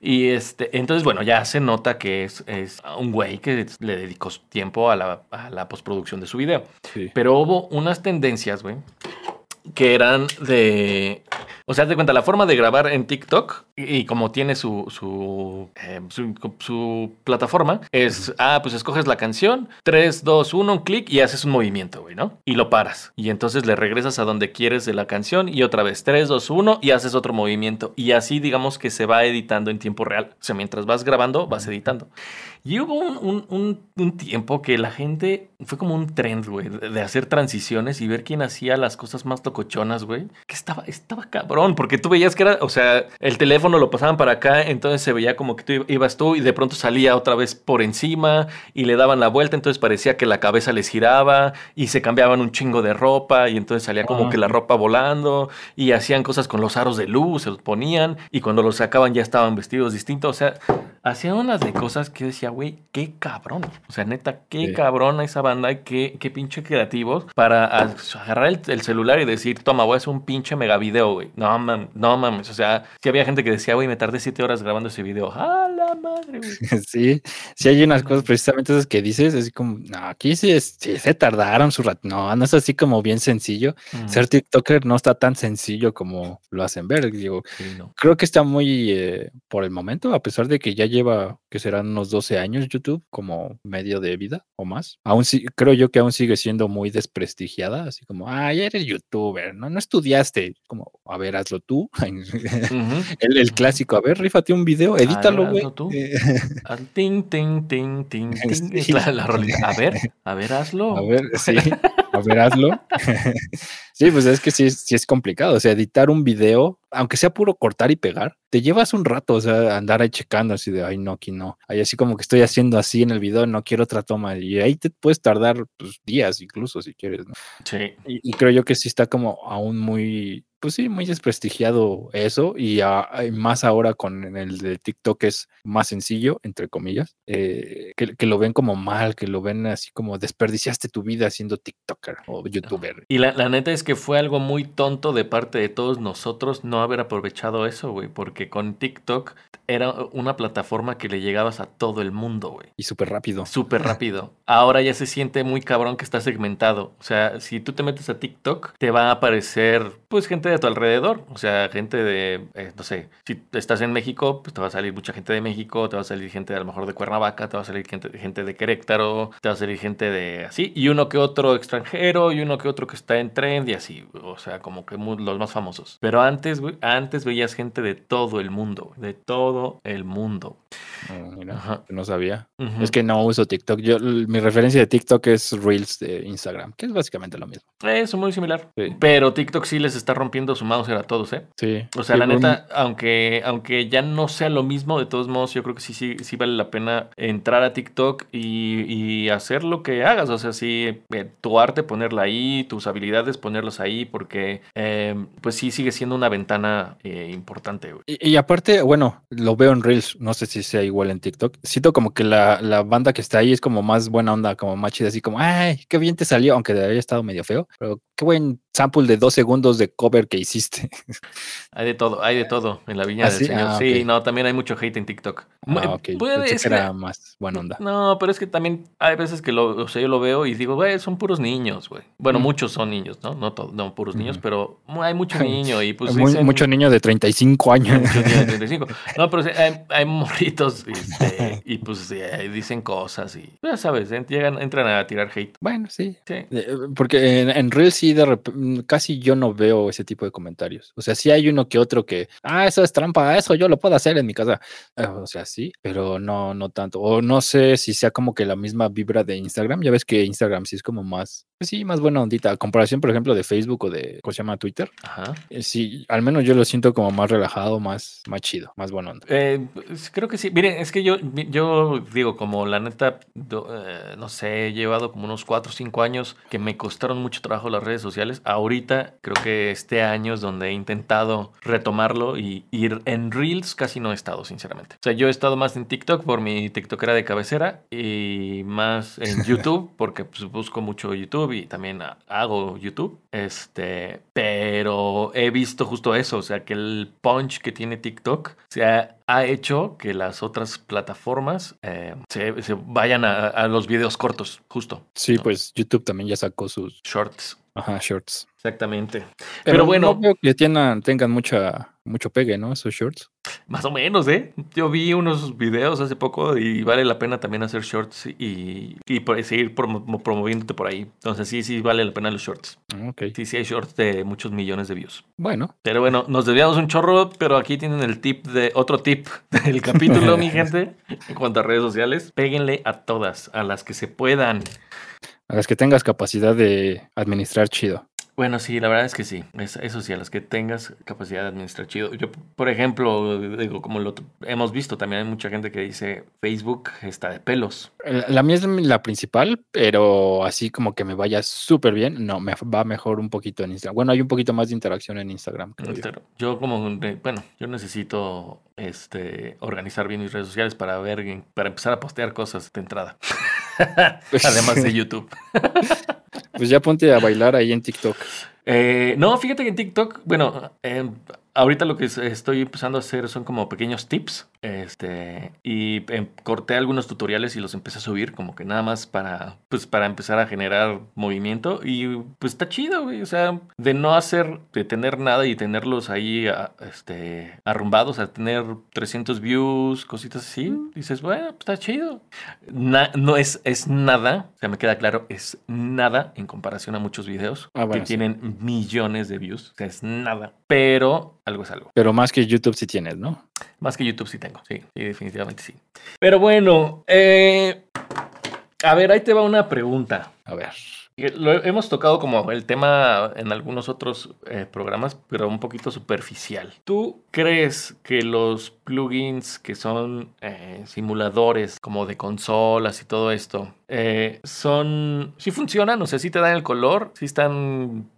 Y este, entonces, bueno, ya se nota que es, es un güey que le dedicó tiempo a la, a la postproducción de su video. Pero hubo unas tendencias, güey, que eran de o sea, te cuenta, la forma de grabar en TikTok y, como tiene su, su, eh, su, plataforma es, ah, pues escoges la canción, 3, 2, 1, un clic y haces un movimiento, güey, ¿no? Y lo paras. Y entonces le regresas a donde quieres de la canción y otra vez 3, 2, 1 y haces otro movimiento. Y así digamos que se va editando en tiempo real. O sea, mientras vas grabando, vas editando. Y hubo un, tiempo que la gente fue como un trend, güey, de, hacer transiciones y ver quién hacía las cosas más tocochonas, güey. Que estaba, estaba cabrón, porque tú veías que era, o sea, el teléfono teléfono lo pasaban para acá, entonces se veía como que tú ibas tú y de pronto salía otra vez por encima y le daban la vuelta, entonces parecía que la cabeza les giraba y se cambiaban un chingo de ropa y entonces salía como que la ropa volando y hacían cosas con los aros de luz, se los ponían y cuando los sacaban ya estaban vestidos distintos, o sea, hacían unas de cosas que decía, güey, qué cabrón, o sea, neta, qué cabrón esa banda qué, qué pinche creativos para agarrar el, celular y decir, toma, voy a hacer un pinche mega video, güey. No mames, no mames, o sea, si había gente que decía, güey, me tardé siete horas grabando ese video, ¡ah, la madre, güey! Sí, sí hay unas cosas precisamente esas que dices, así como, no, aquí sí, se tardaron su rato, no, no es así como bien sencillo. Ser TikToker no está tan sencillo como lo hacen ver, digo, creo que está muy, eh, por el momento, a pesar de que ya lleva, que serán unos 12 años YouTube como medio de vida o más, aún sí, creo yo que aún sigue siendo muy desprestigiada, así como, ah, ya eres youtuber, no, no estudiaste, como, a ver, hazlo tú, el, clásico, a ver, rífate un video, edítalo, güey. Eh, ting, ting, ting, ting, ting. La, A ver, a ver, hazlo. A ver, sí, a ver, hazlo. sí, pues es que sí, sí es complicado, o sea, editar un video aunque sea puro cortar y pegar, te llevas un rato, o sea, andar ahí checando así de, ay, no, aquí no. Ahí así como que estoy haciendo así en el video, no quiero otra toma. Y ahí te puedes tardar pues, días incluso si quieres, ¿no? Sí. y, creo yo que sí está como aún muy, pues sí, muy desprestigiado eso y, más ahora con el de TikTok es más sencillo, entre comillas, eh, que, lo ven como mal, que lo ven así como desperdiciaste tu vida siendo TikToker o YouTuber. Y la, la neta es que fue algo muy tonto de parte de todos nosotros no haber aprovechado eso, güey, porque con TikTok era una plataforma que le llegabas a todo el mundo, güey. Y súper rápido. Súper rápido. Ahora ya se siente muy cabrón que está segmentado. O sea, si tú te metes a TikTok, te va a aparecer, pues, gente de tu alrededor. O sea, gente de, eh, no sé, si estás en México, pues te va a salir mucha gente de México, te va a salir gente a lo mejor de Cuernavaca, te va a salir gente, gente de Querétaro, te va a salir gente de así, y uno que otro extranjero, y uno que otro que está en trend y así. O sea, como que los más famosos. Pero antes, güey, antes veías gente de todo el mundo, de todo el mundo. No sabía. Es que no uso TikTok. Yo, mi referencia de TikTok es Reels de Instagram, que es básicamente lo mismo. Es muy similar. Pero TikTok sí les está rompiendo su mouse a todos, ¿eh? Sí. O sea, la neta, aunque, aunque ya no sea lo mismo, de todos modos, yo creo que sí, sí, sí vale la pena entrar a TikTok y, hacer lo que hagas. O sea, sí, eh, tu arte ponerla ahí, tus habilidades ponerlas ahí, porque em, pues sí sigue siendo una ventana eh, importante. Y, y aparte, bueno, lo veo en Reels, no sé si sea igual en TikTok. Siento como que la, la, banda que está ahí es como más buena onda, como más chida, así como, ay, qué bien te salió, aunque haya estado medio feo, pero qué buen sample de dos segundos de cover que hiciste. Hay de todo, hay de todo en la viña ¿Ah, del sí? Señor. Ah, sí, no, también hay mucho hate en TikTok. Ah, Puede ser era más buena onda. No, pero es que también hay veces que lo, o sea, yo lo veo y digo, güey, son puros niños, güey. Bueno, mm. muchos son niños, ¿no? No, no puros niños, pero hay mucho niño y pues... mucho niño de 35 años. Muchos niños de 35. No, pero hay, hay morritos este, y pues dicen cosas y ya sabes, llegan, entran a tirar hate. Bueno, sí. sí. Eh, porque en, en Real sí de repente, casi yo no veo ese tipo de comentarios. O sea, sí hay uno que otro que, ah, eso es trampa, eso yo lo puedo hacer en mi casa. Eh, o sea, sí, pero no, no tanto. O no sé si sea como que la misma vibra de Instagram. Ya ves que Instagram sí es como más, pues sí, más buena ondita. A comparación, por ejemplo, de Facebook o de, ¿cómo se llama? Twitter. Ajá. Eh, sí, al menos yo lo siento como más relajado, más, más chido, más buena onda. Pues, creo que sí. Miren, es que yo, yo digo, como la neta, eh, no sé, he llevado como unos 4 o 5 años que me costaron mucho trabajo las redes sociales. Ahorita creo que este año es donde he intentado retomarlo y ir en Reels casi no he estado, sinceramente. O sea, yo he estado más en TikTok por mi TikTokera de cabecera y más en YouTube porque pues, busco mucho YouTube y también hago YouTube. Este, pero he visto justo eso, o sea, que el punch que tiene TikTok se ha, hecho que las otras plataformas eh, se, vayan a, los videos cortos, justo. Sí, pues YouTube también ya sacó sus shorts. Ajá, shorts. Exactamente. Pero, bueno. No veo que tengan, tengan mucha, mucho pegue, ¿no? Esos shorts. Más o menos, ¿eh? Yo vi unos videos hace poco y vale la pena también hacer shorts y, y seguir promoviéndote por ahí. Entonces sí, sí vale la pena los shorts. Ok. Sí, sí hay shorts de muchos millones de views. Bueno. Pero bueno, nos desviamos un chorro, pero aquí tienen el tip de otro tip del capítulo, mi gente. En cuanto a redes sociales, péguenle a todas, a las que se puedan. A las que tengas capacidad de administrar chido. Bueno, sí, la verdad es que sí. eso sí, a las que tengas capacidad de administrar chido. Yo, por ejemplo, digo, como lo hemos visto, también hay mucha gente que dice Facebook está de pelos. La, mía es la principal, pero así como que me vaya súper bien, no, me va mejor un poquito en Instagram. Bueno, hay un poquito más de interacción en Instagram. yo. yo como, bueno, yo necesito este, organizar bien mis redes sociales para ver, para empezar a postear cosas de entrada. Pues Además de YouTube. pues ya ponte a bailar ahí en TikTok. Eh, no, fíjate que en TikTok, bueno, eh, ahorita lo que estoy empezando a hacer son como pequeños tips. Este, y em, corté algunos tutoriales y los empecé a subir, como que nada más para, pues, para empezar a generar movimiento. Y pues está chido, güey. O sea, de no hacer, de tener nada y tenerlos ahí, este, arrumbados, a tener 300 views, cositas así. Mm. Dices, bueno, pues está chido. no es, es nada, o sea, me queda claro, es nada en comparación a muchos videos ah, que tienen millones de views. O sea, es nada. Pero algo es algo. Pero más que YouTube sí tienes, ¿no? Más que YouTube sí tengo, sí, sí definitivamente sí. Pero bueno, eh, a ver, ahí te va una pregunta. A ver. Lo hemos tocado como el tema en algunos otros eh, programas, pero un poquito superficial. ¿Tú crees que los plugins que son eh, simuladores como de consolas y todo esto eh, son, si funcionan, o sea, si te dan el color, si están,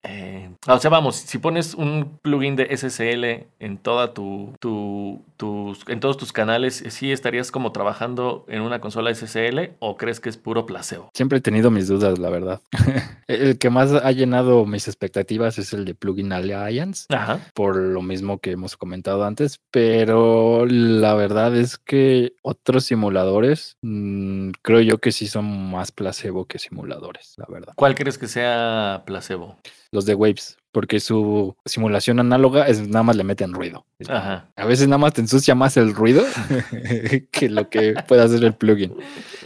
o sea, vamos, si pones un plugin de SSL en toda tu, tu tus, en todos tus canales, ¿sí estarías como trabajando en una consola SSL o crees que es puro placebo? Siempre he tenido mis dudas, la verdad. el que más ha llenado mis expectativas es el de Plugin Alliance, por lo mismo que hemos comentado antes, pero la verdad es que otros simuladores mmm, creo yo que sí son más placebo que simuladores, la verdad. ¿Cuál crees que sea placebo? Los de Waves porque su simulación análoga es nada más le meten ruido. A veces nada más te ensucia más el ruido que lo que puede hacer el plugin.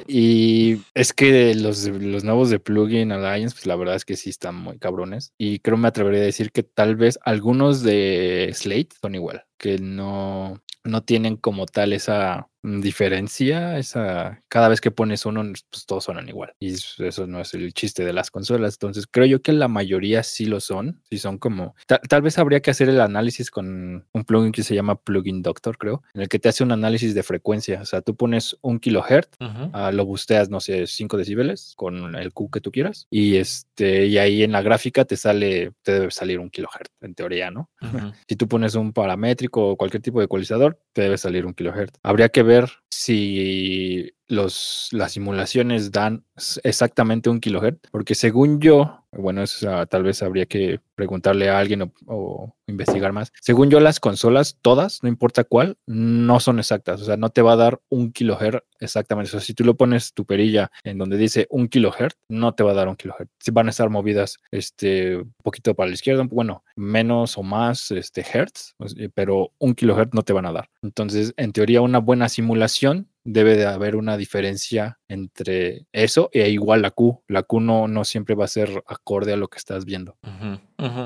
Y es que los, los nuevos de Plugin Alliance, pues la verdad es que sí están muy cabrones. Y creo me atrevería a decir que tal vez algunos de Slate son igual, que no, no tienen como tal esa diferencia, esa, cada vez que pones uno, pues todos suenan igual. Y eso no es el chiste de las consolas. Entonces, creo yo que la mayoría sí lo son. Sí son como, tal, vez habría que hacer el análisis con un plugin que se llama Plugin Doctor, creo, en el que te hace un análisis de frecuencia. O sea, tú pones un kilohertz, ah, lo busteas, no sé, 5 decibeles con el Q que tú quieras. Y este, y ahí en la gráfica te sale, te debe salir un kilohertz, en teoría, ¿no? si tú pones un paramétrico o cualquier tipo de ecualizador, te debe salir un kilohertz. Habría que ver si los, las simulaciones dan exactamente un kilohertz, porque según yo, bueno, tal vez habría que preguntarle a alguien o, investigar más. Según yo, las consolas, todas, no importa cuál, no son exactas, o sea, no te va a dar un kilohertz exactamente. O sea, si tú lo pones tu perilla en donde dice un kilohertz, no te va a dar un kilohertz. Si van a estar movidas este, un poquito para la izquierda, bueno, menos o más este, hertz, pero un kilohertz no te van a dar. Entonces, en teoría, una buena simulación debe de haber una diferencia entre eso e igual la Q. La Q no, no siempre va a ser acorde a lo que estás viendo.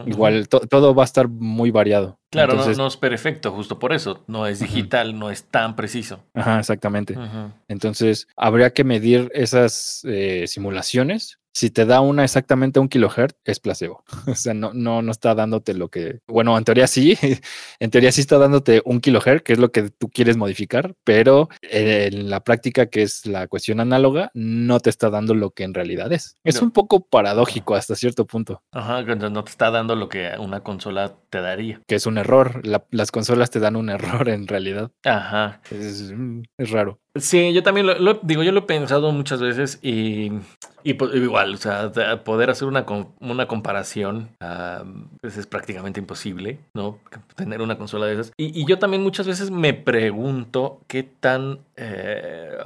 igual todo va a estar muy variado. Claro, no, es perfecto, justo por eso. No es digital, no es tan preciso. Ajá, exactamente. Entonces, habría que medir esas eh, simulaciones si te da una exactamente un kilohertz, es placebo. O sea, no, no, no está dándote lo que. Bueno, en teoría sí. En teoría sí está dándote un kilohertz, que es lo que tú quieres modificar, pero en la práctica, que es la cuestión análoga, no te está dando lo que en realidad es. Es un poco paradójico hasta cierto punto. Ajá, no te está dando lo que una consola te daría. Que es un error. las consolas te dan un error en realidad. Ajá. Es, es raro. Sí, yo también lo, digo, yo lo he pensado muchas veces y, y igual, o sea, poder hacer una, una comparación pues es prácticamente imposible, ¿no? Tener una consola de esas. Y, y yo también muchas veces me pregunto qué tan, eh,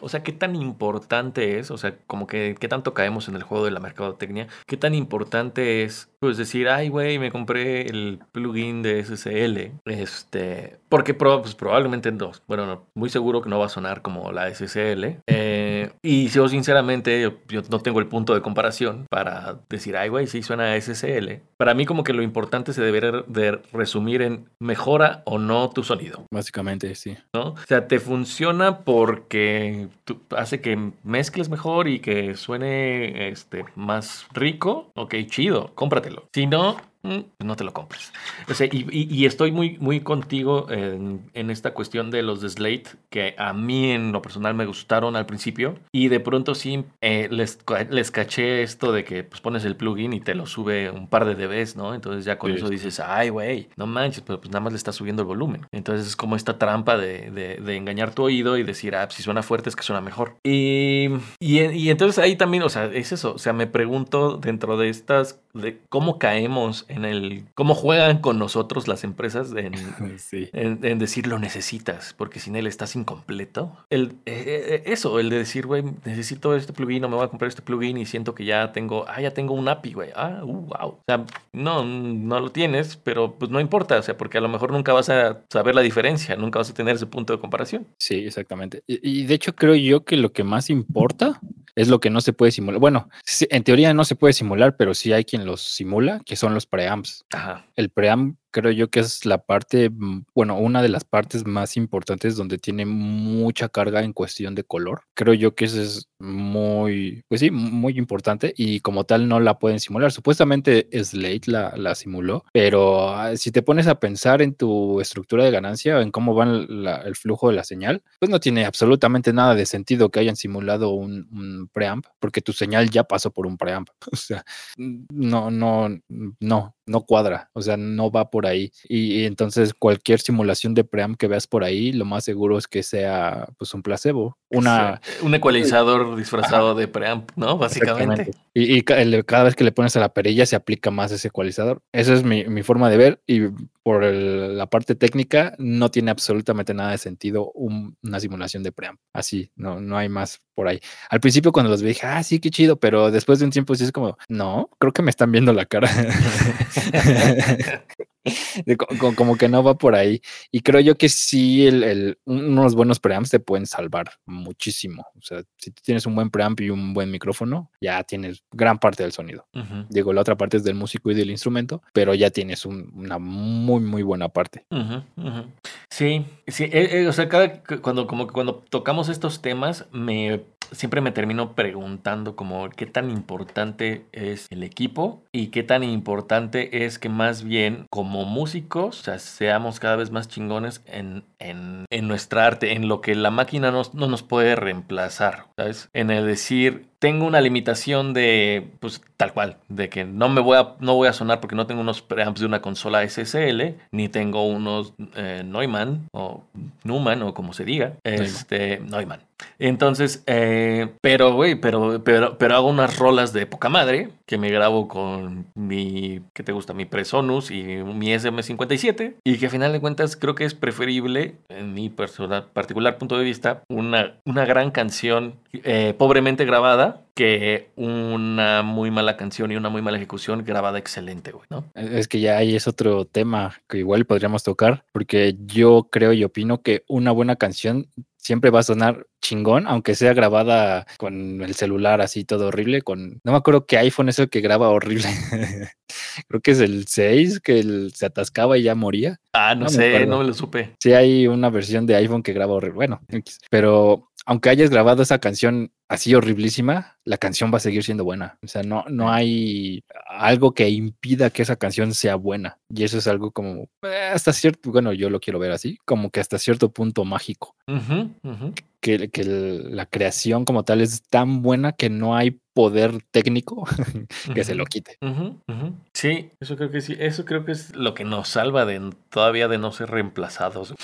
o sea, qué tan importante es, o sea, como que qué tanto caemos en el juego de la mercadotecnia, qué tan importante es, pues decir, ay, güey, me compré el plugin de SSL, este, porque pues, probablemente no, bueno, muy seguro que no va a sonar como la SSL. Eh, y yo sinceramente, yo, no tengo el punto de comparación para decir, ay, güey, sí suena a SSL. Para mí como que lo importante se debería de resumir en mejora o no tu sonido. Básicamente, sí. ¿No? O sea, te funciona porque hace que mezcles mejor y que suene este, más rico. Ok, chido, cómpratelo. Si no, pues no te lo compres. O sea, y, estoy muy, muy contigo en, esta cuestión de los de Slate, que a mí en lo personal me gustaron al principio. Y de pronto sí eh, les, les caché esto de que pues, pones el plugin y te lo sube un par de dBs, ¿no? Entonces ya con eso dices, ay, güey, no manches, pero pues nada más le está subiendo el volumen. Entonces es como esta trampa de, de, engañar tu oído y decir, ah, pues, si suena fuerte es que suena mejor. Y, y, y entonces ahí también, o sea, es eso. O sea, me pregunto dentro de estas, de cómo caemos en el cómo juegan con nosotros las empresas en, en, decir lo necesitas, porque sin él estás incompleto. El, eh, eh, eso, el de decir, güey, necesito este plugin o me voy a comprar este plugin y siento que ya tengo, ah, ya tengo un API, güey. Ah, uh, wow. O sea, no, no lo tienes, pero pues no importa, o sea, porque a lo mejor nunca vas a saber la diferencia, nunca vas a tener ese punto de comparación. Sí, exactamente. Y, y de hecho creo yo que lo que más importa es lo que no se puede simular. Bueno, en teoría no se puede simular, pero sí hay quien los simula, que son los preamps. Ajá. El preamp creo yo que es la parte, mm, bueno, una de las partes más importantes donde tiene mucha carga en cuestión de color. Creo yo que eso es muy, pues sí, muy importante y como tal no la pueden simular. Supuestamente Slate la, la simuló, pero ah, si te pones a pensar en tu estructura de ganancia, en cómo va el flujo de la señal, pues no tiene absolutamente nada de sentido que hayan simulado un, un preamp, porque tu señal ya pasó por un preamp. O sea, no, no, no, no cuadra, o sea, no va por ahí. Y, entonces cualquier simulación de preamp que veas por ahí, lo más seguro es que sea pues un placebo, una un ecualizador disfrazado de preamp, ¿no? Básicamente. Y, cada vez que le pones a la perilla se aplica más ese ecualizador. Esa es mi, forma de ver y por la parte técnica no tiene absolutamente nada de sentido una simulación de preamp. Así, no, no hay más por ahí. Al principio cuando los vi dije, ah, sí, qué chido, pero después de un tiempo sí es como, no, creo que me están viendo la cara. como, que no va por ahí. Y creo yo que sí, el, unos buenos preamps te pueden salvar muchísimo. O sea, si tienes un buen preamp y un buen micrófono, ya tienes gran parte del sonido. Digo, la otra parte es del músico y del instrumento, pero ya tienes una muy, muy buena parte. Sí, sí, eh, eh, o sea, cada, cuando, como que cuando tocamos estos temas, me siempre me termino preguntando como qué tan importante es el equipo y qué tan importante es que más bien como músicos seamos cada vez más chingones en, en, en, nuestra arte, en lo que la máquina no, no nos puede reemplazar, ¿sabes? En el decir, tengo una limitación de, pues tal cual, de que no me voy a, no voy a sonar porque no tengo unos preamps de una consola SSL, ni tengo unos eh, Neumann o Neumann o como se diga, este, Neumann. Entonces, eh, pero, güey, pero, pero, pero hago unas rolas de poca madre que me grabo con mi, ¿qué te gusta? Mi Presonus y mi SM57 y que a final de cuentas creo que es preferible, en mi personal, particular punto de vista, una, una gran canción eh, pobremente grabada que una muy mala canción y una muy mala ejecución grabada excelente, güey, ¿no? Es que ya ahí es otro tema que igual podríamos tocar, porque yo creo y opino que una buena canción siempre va a sonar chingón, aunque sea grabada con el celular así todo horrible, con no me acuerdo qué iPhone es el que graba horrible. Creo que es el 6 que se atascaba y ya moría. Ah, no, sé, no me lo supe. Sí hay una versión de iPhone que graba horrible. Bueno, pero aunque hayas grabado esa canción así horriblísima, la canción va a seguir siendo buena. O sea, no, no hay algo que impida que esa canción sea buena. Y eso es algo como, eh, hasta cierto, bueno, yo lo quiero ver así, como que hasta cierto punto mágico. Que, que, la creación como tal es tan buena que no hay poder técnico que se lo quite. Sí, eso creo que sí. Eso creo que es lo que nos salva de todavía de no ser reemplazados.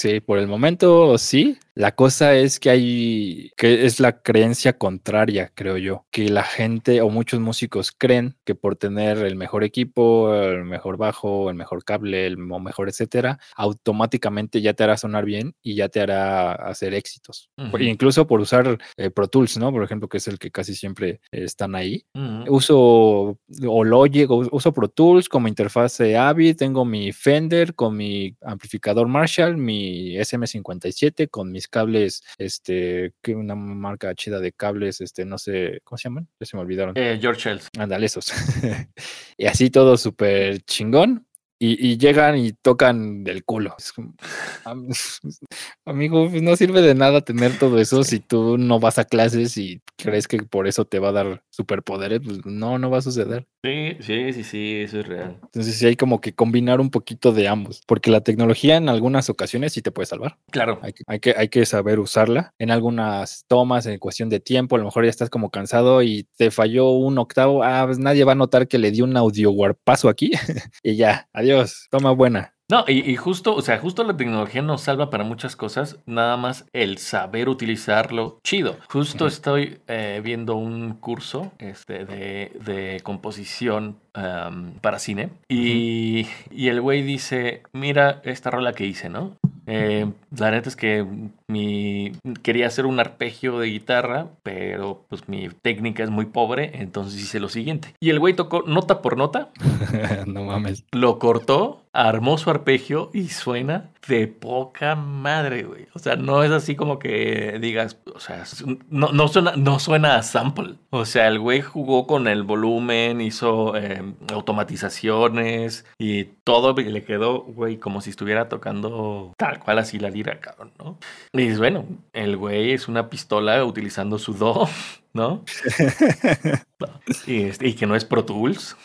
Sí, por el momento sí, la cosa es que hay, que es la creencia contraria, creo yo, que la gente o muchos músicos creen que por tener el mejor equipo, el mejor bajo, el mejor cable, el mejor etcétera, automáticamente ya te hará sonar bien y ya te hará hacer éxitos. Incluso por usar eh, Pro Tools, ¿no? Por ejemplo, que es el que casi siempre están ahí. Uso o Logic, uso Pro Tools como interfase AVI, tengo mi Fender con mi amplificador Marshall, mi mi SM57 con mis cables, este, que una marca chida de cables, este, no sé, ¿cómo se llaman? Ya se me olvidaron. Eh, George Shells. Ándale, esos. y así todo súper chingón. Y, llegan y tocan del culo. amigo, pues, no sirve de nada tener todo eso si tú no vas a clases y crees que por eso te va a dar superpoderes. Pues no, no va a suceder. Sí, sí, sí, sí, eso es real. Entonces sí hay como que combinar un poquito de ambos, porque la tecnología en algunas ocasiones sí te puede salvar. Claro. Hay que, hay que, saber usarla. En algunas tomas, en cuestión de tiempo, a lo mejor ya estás como cansado y te falló un octavo. Ah, pues nadie va a notar que le dio un audio warpazo aquí y ya, adiós toma buena. No, y, justo, o sea, justo la tecnología nos salva para muchas cosas, nada más el saber utilizarlo chido. Justo estoy eh, viendo un curso este, de, composición para cine y, y el güey dice, mira esta rola que hice, ¿no? Eh, la neta es que mi quería hacer un arpegio de guitarra, pero pues mi técnica es muy pobre, entonces hice lo siguiente. Y el güey tocó nota por nota. no mames. Lo cortó, armó su arpegio y suena de poca madre, güey. O sea, no es así como que digas, o sea, no, no, suena, no suena a sample. O sea, el güey jugó con el volumen, hizo em, automatizaciones y todo le quedó, güey, como si estuviera tocando tal cual así la lira, cabrón, ¿no? Y bueno, el güey es una pistola utilizando su do, ¿no? y, este, y que no es Pro Tools.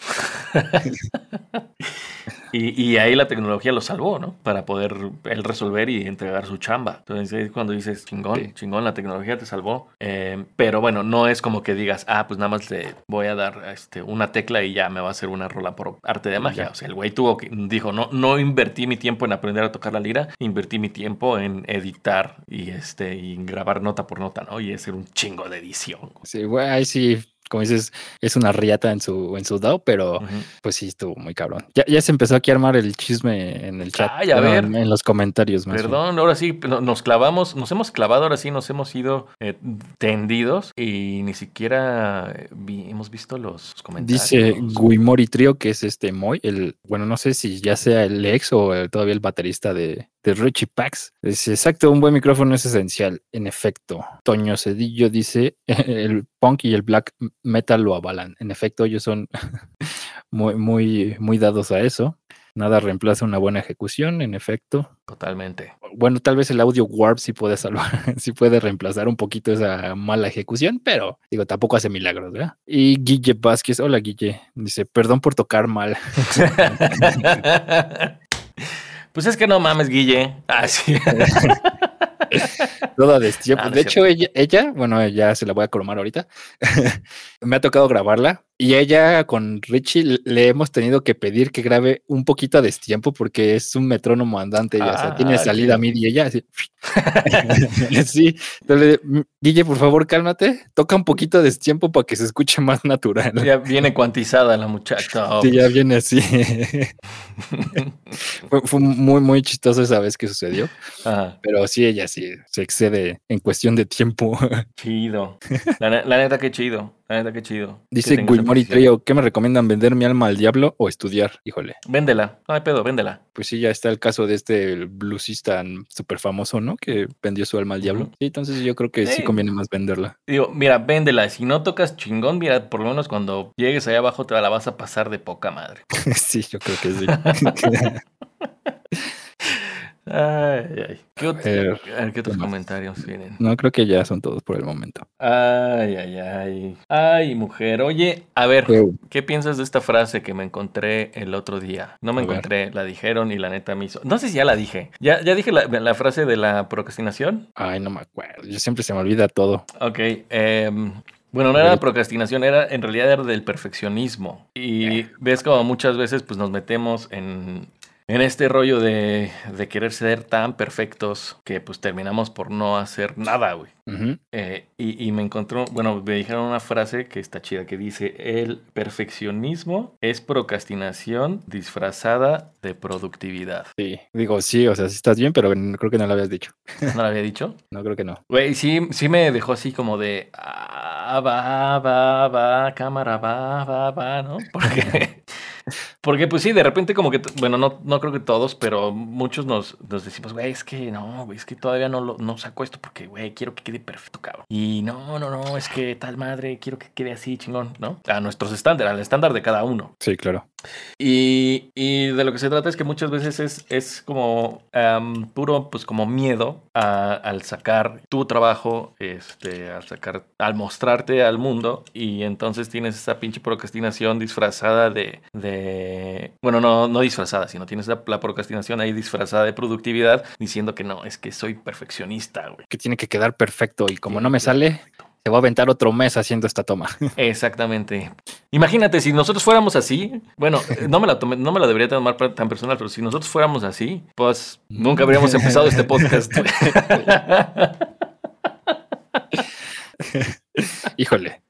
Y, ahí la tecnología lo salvó, ¿no? Para poder él resolver y entregar su chamba. Entonces cuando dices, chingón, chingón, la tecnología te salvó. Eh, pero bueno, no es como que digas, ah, pues nada más le voy a dar este, una tecla y ya me va a hacer una rola por arte de magia. O sea, el güey tuvo que, dijo, no, no invertí mi tiempo en aprender a tocar la lira, invertí mi tiempo en editar y, este, y grabar nota por nota, ¿no? Y hacer un chingo de edición. Sí, güey, ahí sí como dices, es una riata en su, en su DAO, pero pues sí estuvo muy cabrón. Ya, ya se empezó aquí a armar el chisme en el chat. Ay, a ver. En, los comentarios. Más Perdón, ahora sí nos clavamos, nos hemos clavado, ahora sí nos hemos ido eh, tendidos y ni siquiera eh, hemos visto los, comentarios. Dice Guimori Trio, que es este Moy, el, bueno, no sé si ya sea el ex o todavía el baterista de, de Richie Pax. Dice, exacto, un buen micrófono es esencial. En efecto, Toño Cedillo dice, el punk y el black metal lo avalan. En efecto, ellos son muy, muy, muy dados a eso. Nada reemplaza una buena ejecución, en efecto. Totalmente. Bueno, tal vez el audio warp sí puede salvar, sí puede reemplazar un poquito esa mala ejecución, pero digo, tampoco hace milagros, ¿verdad? Y Guille Vázquez, hola Guille, dice, perdón por tocar mal. Pues es que no mames, Guille. Ah, sí. Toda de ah, de hecho, ella, ella, bueno, ya se la voy a cromar ahorita. Me ha tocado grabarla y ella con Richie le hemos tenido que pedir que grabe un poquito a destiempo porque es un metrónomo andante, ya, o sea, tiene ah, salida MIDI y ella así. sí, entonces, Guille, por favor, cálmate, toca un poquito a destiempo para que se escuche más natural. Ya viene cuantizada la muchacha. Sí, ya viene así. fue, muy, muy chistoso esa vez que sucedió. Pero sí, ella sí se excede en cuestión de tiempo. Chido. La, la neta, que chido. La neta, qué chido. Dice Guilmori Trio, ¿qué me recomiendan? ¿Vender mi alma al diablo o estudiar? Híjole. Véndela. No hay pedo, véndela. Pues sí, ya está el caso de este bluesista súper famoso, ¿no? Que vendió su alma al diablo. Sí, entonces yo creo que sí. conviene más venderla. Digo, mira, véndela. Si no tocas chingón, mira, por lo menos cuando llegues allá abajo te la vas a pasar de poca madre. sí, yo creo que sí. Ay, ay. ¿Qué, otros comentarios vienen? No, creo que ya son todos por el momento. Ay, ay, ay. Ay, mujer. Oye, a ver, ¿qué piensas de esta frase que me encontré el otro día? No me encontré, la dijeron y la neta me hizo. No sé si ya la dije. ¿Ya, ya dije la, frase de la procrastinación? Ay, no me acuerdo. Yo siempre se me olvida todo. Ok. Em, bueno, no era procrastinación, era en realidad era del perfeccionismo. Y eh. ves como muchas veces pues nos metemos en en este rollo de, de, querer ser tan perfectos que pues terminamos por no hacer nada, güey. Eh, y, me encontró, bueno, me dijeron una frase que está chida, que dice, el perfeccionismo es procrastinación disfrazada de productividad. Sí, digo, sí, o sea, sí estás bien, pero creo que no lo habías dicho. ¿No lo había dicho? no, creo que no. Güey, sí, sí me dejó así como de, ah, va, va, va, cámara, va, va, va, ¿no? Porque... Porque pues sí, de repente como que, bueno, no, no creo que todos, pero muchos nos, nos decimos, güey, es que no, es que todavía no, lo, no saco esto porque, güey, quiero que quede perfecto, cabrón. Y no, no, no, es que tal madre, quiero que quede así, chingón, ¿no? A nuestros estándares, al estándar de cada uno. Sí, claro. Y, y, de lo que se trata es que muchas veces es, es como puro, pues como miedo al sacar tu trabajo, este, al sacar, al mostrarte al mundo y entonces tienes esa pinche procrastinación disfrazada de, de bueno, no, no disfrazada, sino tienes la, procrastinación ahí disfrazada de productividad diciendo que no, es que soy perfeccionista, güey. Que tiene que quedar perfecto y como no me sale, se va a aventar otro mes haciendo esta toma. Exactamente. Imagínate, si nosotros fuéramos así, bueno, no me la, no me la debería tomar tan personal, pero si nosotros fuéramos así, pues nunca habríamos empezado este podcast. Híjole.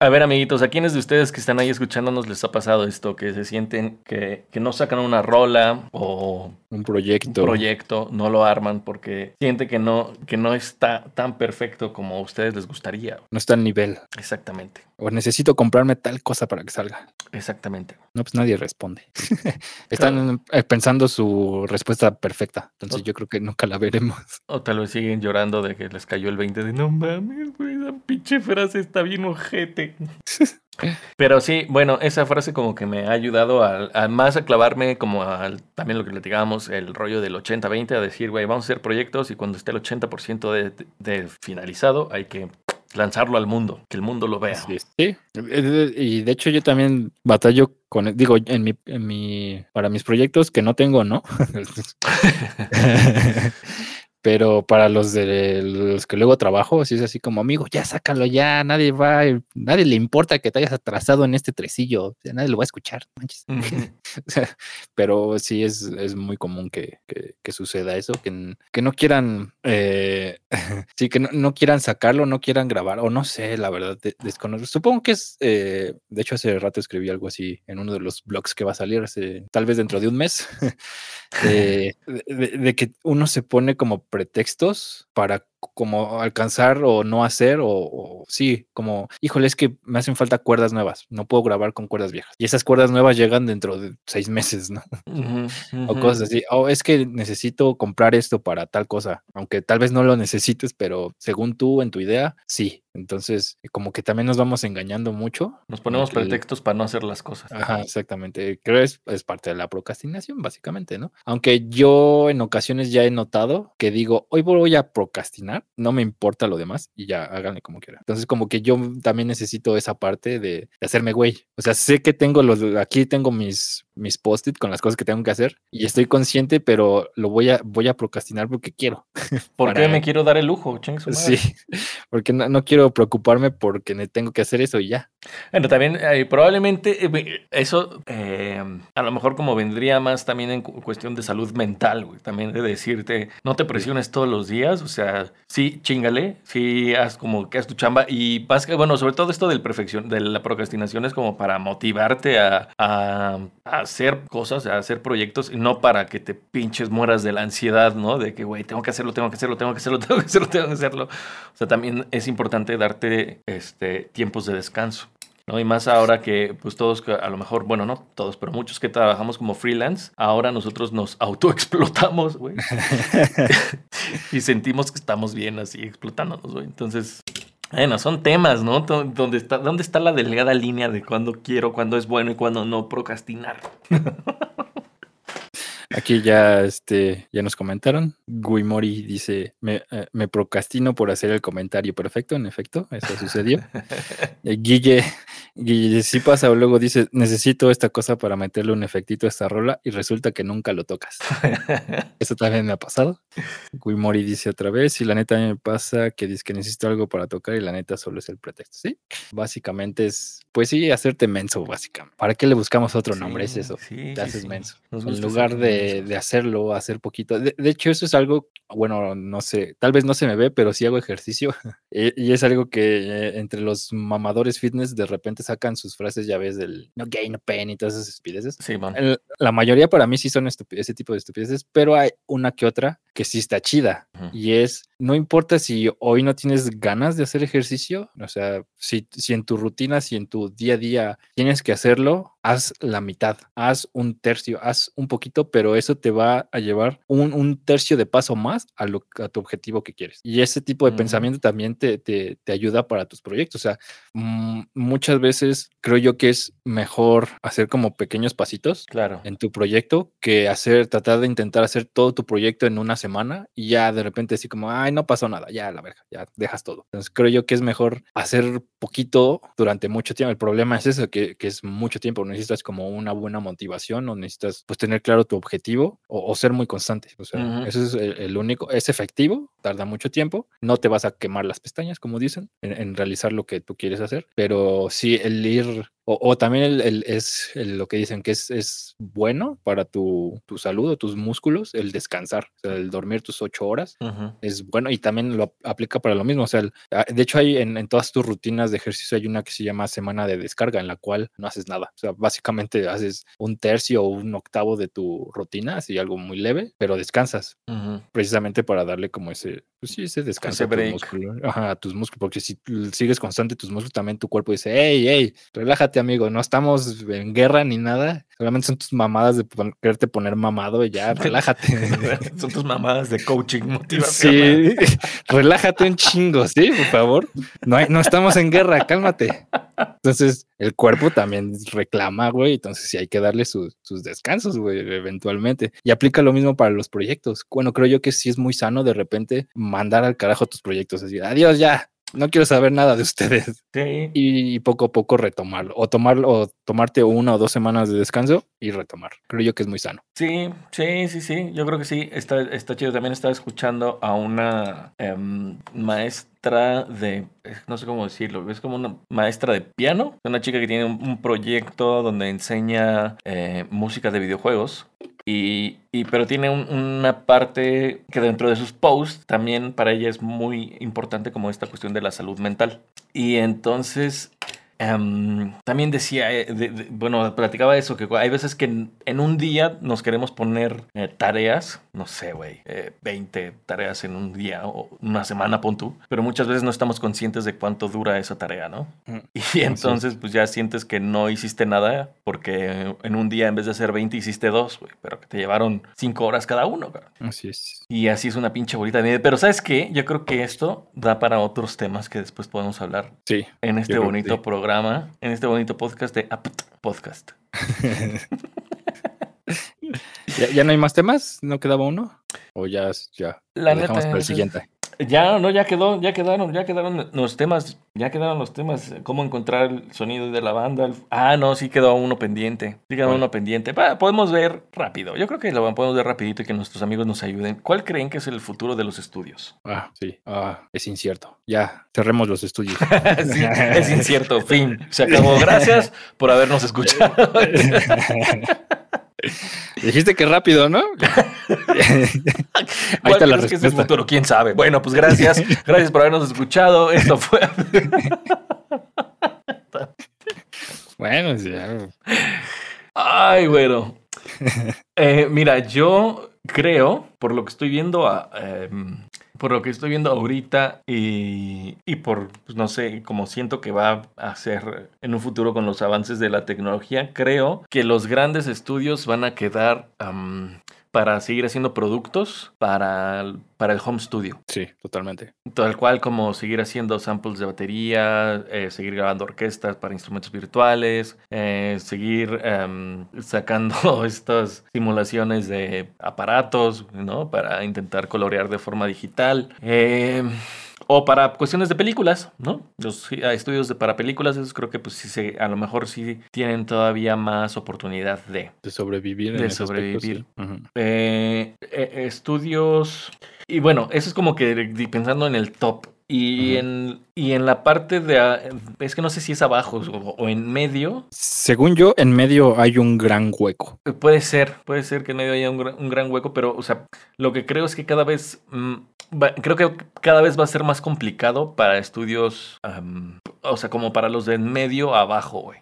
A ver, amiguitos, ¿a quiénes de ustedes que están ahí escuchándonos les ha pasado esto? Que se sienten que, que no sacan una rola o un proyecto. Un proyecto, no lo arman porque siente que no, que no está tan perfecto como a ustedes les gustaría. No está al nivel. Exactamente. O necesito comprarme tal cosa para que salga. Exactamente. No, pues nadie responde. Están eh, pensando su respuesta perfecta. Entonces yo creo que nunca la veremos. O tal vez siguen llorando de que les cayó el 20 de no mames, güey, esa pinche frase está bien ojete. Pero sí, bueno, esa frase como que me ha ayudado a, más a clavarme como al, también lo que le digamos, el rollo del 80-20, a decir, güey, vamos a hacer proyectos y cuando esté el 80% de, de, finalizado hay que lanzarlo al mundo, que el mundo lo vea. Sí, sí, y de hecho yo también batallo con, digo, en mi, en mi, para mis proyectos que no tengo, ¿no? Pero para los de los que luego trabajo, si es así como, amigo, ya sácalo ya, nadie va, nadie le importa que te hayas atrasado en este tresillo, nadie lo va a escuchar. pero sí es, es muy común que, que, suceda eso, que, que no quieran, eh, sí, que no, quieran sacarlo, no quieran grabar, o no sé, la verdad, desconozco. Supongo que es, eh, de hecho hace rato escribí algo así en uno de los blogs que va a salir, tal vez dentro de un mes, de que uno se pone como pretextos para como alcanzar o no hacer o, sí, como, híjole, es que me hacen falta cuerdas nuevas, no puedo grabar con cuerdas viejas. Y esas cuerdas nuevas llegan dentro de seis meses, ¿no? O cosas así. O es que necesito comprar esto para tal cosa, aunque tal vez no lo necesites, pero según tú, en tu idea, sí. Entonces, como que también nos vamos engañando mucho. Nos ponemos pretextos para no hacer las cosas. Ajá, exactamente. Creo que es, es parte de la procrastinación, básicamente, ¿no? Aunque yo en ocasiones ya he notado que digo, hoy voy a procrastinar no me importa lo demás y ya háganle como quieran. Entonces, como que yo también necesito esa parte de, hacerme güey. O sea, sé que tengo los, aquí tengo mis, mis post-it con las cosas que tengo que hacer y estoy consciente, pero lo voy a, voy a procrastinar porque quiero. Porque me quiero dar el lujo? Sí, porque no, quiero preocuparme porque tengo que hacer eso y ya. Bueno, también eh, probablemente eh, eso eh, a lo mejor como vendría más también en cuestión de salud mental, güey. También de decirte, no te presiones todos los días, o sea, sí, chingale, sí, haz como que haz tu chamba y que bueno, sobre todo esto del perfección, de la procrastinación es como para motivarte a, a, hacer cosas, a hacer proyectos no para que te pinches mueras de la ansiedad, ¿no? De que, güey, tengo que hacerlo, tengo que hacerlo, tengo que hacerlo, tengo que hacerlo, tengo que hacerlo. O sea, también es importante darte este, tiempos de descanso. ¿no? Y más ahora que, pues todos, a lo mejor, bueno, no todos, pero muchos que trabajamos como freelance, ahora nosotros nos autoexplotamos, güey. y sentimos que estamos bien así, explotándonos, güey. Entonces, bueno, son temas, ¿no? ¿Dónde está, ¿Dónde está la delgada línea de cuándo quiero, cuándo es bueno y cuándo no procrastinar? Aquí ya, este, ya nos comentaron. Guimori dice, me, eh, me, procrastino por hacer el comentario perfecto. En efecto, eso sucedió. Eh, Guille, Guille sí pasa o luego dice, necesito esta cosa para meterle un efectito a esta rola y resulta que nunca lo tocas. eso también me ha pasado. Guimori dice otra vez, y la neta me pasa que dice que necesito algo para tocar y la neta solo es el pretexto. Sí, básicamente es, pues sí, hacerte menso, básicamente. ¿Para qué le buscamos otro nombre? Es eso, te haces menso. En lugar de de, hacerlo, hacer poquito. De, hecho, eso es algo, bueno, no sé, tal vez no se me ve, pero sí hago ejercicio. y, es algo que eh, entre los mamadores fitness de repente sacan sus frases, ya ves, del no gain, no pain y todas esas estupideces. Sí, la mayoría para mí sí son ese tipo de estupideces, pero hay una que otra que sí está chida. Y es, no importa si hoy no tienes ganas de hacer ejercicio, o sea, si, si en tu rutina, si en tu día a día tienes que hacerlo, haz la mitad, haz un tercio, haz un poquito, pero eso te va a llevar un, un tercio de paso más a, lo, a tu objetivo que quieres. Y ese tipo de pensamiento también te, te, te, ayuda para tus proyectos. O sea, mm, muchas veces creo yo que es mejor hacer como pequeños pasitos claro. en tu proyecto que hacer, tratar de intentar hacer todo tu proyecto en una semana y ya de repente así como, ay, no pasó nada, ya la verga, ya dejas todo. Entonces creo yo que es mejor hacer poquito durante mucho tiempo. El problema es eso, que, que es mucho tiempo necesitas como una buena motivación o necesitas pues tener claro tu objetivo o, ser muy constante. O sea, eso es el, único, es efectivo, tarda mucho tiempo, no te vas a quemar las pestañas, como dicen, en, realizar lo que tú quieres hacer, pero sí el ir o, también el, es lo que dicen que es, es bueno para tu, tu, salud o tus músculos, el descansar, o sea, el dormir tus ocho horas es bueno y también lo aplica para lo mismo. O sea, ah, de hecho, hay en, en, todas tus rutinas de ejercicio hay una que se llama semana de descarga en la cual no haces nada. O sea, básicamente haces un tercio o un octavo de tu rutina, así algo muy leve, pero descansas precisamente para darle como ese, pues sí, ese descanso a, tus músculos, a tus músculos, porque si sigues constante tus músculos, también tu cuerpo dice, hey, hey, relájate amigo, no estamos en guerra ni nada. Solamente son tus mamadas de quererte poner mamado y ya, relájate. son tus mamadas de coaching motivacional. Sí, relájate un chingo, sí, por favor. No, hay, no estamos en guerra, cálmate. Entonces, el cuerpo también reclama, güey. Entonces, sí hay que darle sus, sus descansos, güey, eventualmente. Y aplica lo mismo para los proyectos. Bueno, creo yo que sí es muy sano de repente mandar al carajo tus proyectos. Así, adiós ya, no quiero saber nada de ustedes. Sí. Y, poco a poco retomarlo. O tomarlo, o tomarte una o dos semanas de descanso y retomar. Creo yo que es muy sano. Sí, sí, sí, sí. Yo creo que sí. Está, está chido. También estaba escuchando a una em, maestra de, no sé cómo decirlo, es como una maestra de piano, una chica que tiene un, proyecto donde enseña eh, música de videojuegos y, pero tiene una parte que dentro de sus posts también para ella es muy importante como esta cuestión de la salud mental. Y entonces Em, también decía, eh, bueno, platicaba eso, que hay veces que en, un día nos queremos poner eh, tareas, no sé, güey, 20 eh, tareas en un día o una semana, pon tú, pero muchas veces no estamos conscientes de cuánto dura esa tarea, ¿no? Mm. Y entonces, pues ya sientes que no hiciste nada porque en un día en vez de hacer 20 hiciste dos, güey, pero que te llevaron 5 horas cada uno, Así es. Y así es una pinche bolita de Pero ¿sabes qué? Yo creo que esto da para otros temas que después podemos hablar. Sí. En este bonito programa en este bonito podcast de Apt Podcast. ¿Ya, no hay más temas? ¿No quedaba uno? ¿O ya, ya La dejamos para el siguiente? Ya, no, ya quedó, ya quedaron, ya quedaron los temas, ya quedaron los temas, cómo encontrar el sonido de la banda. Ah, no, sí quedó uno pendiente, sí quedó uno pendiente. podemos ver rápido, yo creo que lo podemos ver rapidito y que nuestros amigos nos ayuden. ¿Cuál creen que es el futuro de los estudios? Ah, sí, ah, es incierto. Ya, cerremos los estudios. sí, es incierto, fin, se acabó. Gracias por habernos escuchado. Dijiste que rápido, ¿no? Ahí está la respuesta. Que es el futuro? ¿Quién sabe? Bueno, pues gracias. Gracias por habernos escuchado. Esto fue. bueno, ya. Ay, bueno. Eh, mira, yo creo, por lo que estoy viendo, a, em, por lo que estoy viendo ahorita y, por, pues no sé, como siento que va a ser en un futuro con los avances de la tecnología, creo que los grandes estudios van a quedar para seguir haciendo productos para, para el home studio. Sí, totalmente. Tal cual como seguir haciendo samples de batería, eh, seguir grabando orquestas para instrumentos virtuales, eh, seguir em, sacando estas simulaciones de aparatos, ¿no? Para intentar colorear de forma digital. Eh, o para cuestiones de películas, ¿no? Los estudios de, para películas, esos creo que pues sí se, a lo mejor sí tienen todavía más oportunidad de... De sobrevivir. De sobrevivir. Eh, eh, estudios... Y bueno, eso es como que pensando en el top. Y, en, y en la parte de... Es que no sé si es abajo o, en medio. Según yo, en medio hay un gran hueco. Eh, puede ser, puede ser que en medio haya un, gran hueco, pero, o sea, lo que creo es que cada vez... Mm, creo que cada vez va a ser más complicado para estudios, o sea, como para los de en medio abajo, güey.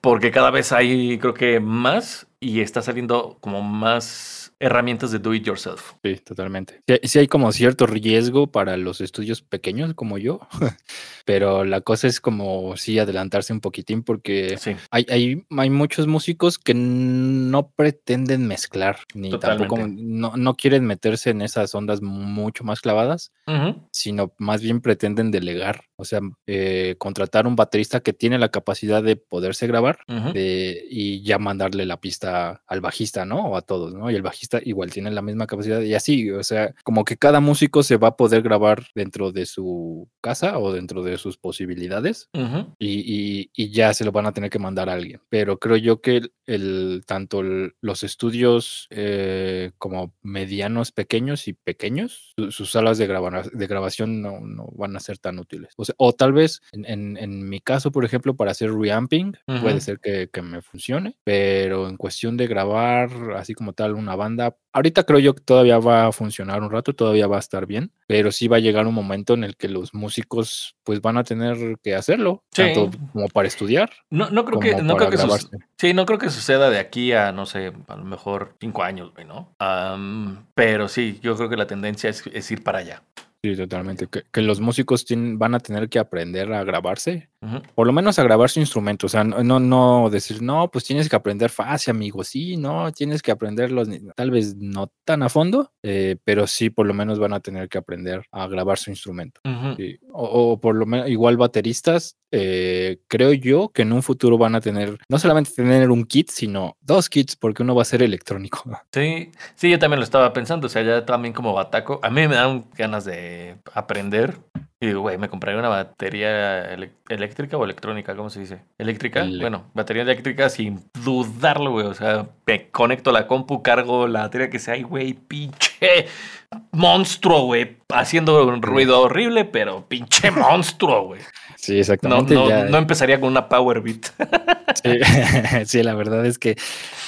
Porque cada vez hay, creo que más y está saliendo como más herramientas de do it yourself. Sí, totalmente. Sí, hay como cierto riesgo para los estudios pequeños como yo, pero la cosa es como sí adelantarse un poquitín porque hay, hay, hay, muchos músicos que no pretenden mezclar, ni tampoco no, no, quieren meterse en esas ondas mucho más clavadas, sino más bien pretenden delegar, o sea, eh, contratar un baterista que tiene la capacidad de poderse grabar y ya mandarle la pista al bajista, ¿no? O a todos, ¿no? Y el bajista igual tiene la misma capacidad y así, o sea, como que cada músico se va a poder grabar dentro de su casa o dentro de sus posibilidades y, ya se lo van a tener que mandar a alguien. Pero creo yo que el, tanto los estudios eh, como medianos, pequeños y pequeños, sus salas de, de grabación no, van a ser tan útiles. O, o tal vez en, mi caso, por ejemplo, para hacer reamping, puede ser que, que me funcione, pero en cuestión de grabar así como tal una banda, ahorita creo yo que todavía va a funcionar un rato, todavía va a estar bien, pero sí va a llegar un momento en el que los músicos pues van a tener que hacerlo, tanto como para estudiar. No, no creo que, no creo que sí, no creo que suceda de aquí a, no sé, a lo mejor cinco años, ¿no? pero sí, yo creo que la tendencia es ir para allá. Sí, totalmente. Que, los músicos van a tener que aprender a grabarse, por lo menos a grabar su instrumento. O sea, no, no decir, no, pues tienes que aprender fácil, amigo. Sí, no, tienes que aprenderlos, tal vez no tan a fondo, eh, pero sí, por lo menos van a tener que aprender a grabar su instrumento. o, por lo menos, igual bateristas, eh, creo yo que en un futuro van a tener, no solamente tener un kit, sino dos kits, porque uno va a ser electrónico. Sí, sí, yo también lo estaba pensando. O sea, ya también como bataco, a mí me dan ganas de aprender. Y digo, güey, me compraré una batería eléctrica o electrónica, ¿cómo se dice? ¿Eléctrica? Bueno, batería eléctrica sin dudarlo, güey. O sea, me conecto la compu, cargo la batería que sea, y güey, pinche monstruo, güey. Haciendo un ruido horrible, pero pinche monstruo, güey. Sí, exactamente. No, no, empezaría con una Power Beat. Sí, la verdad es que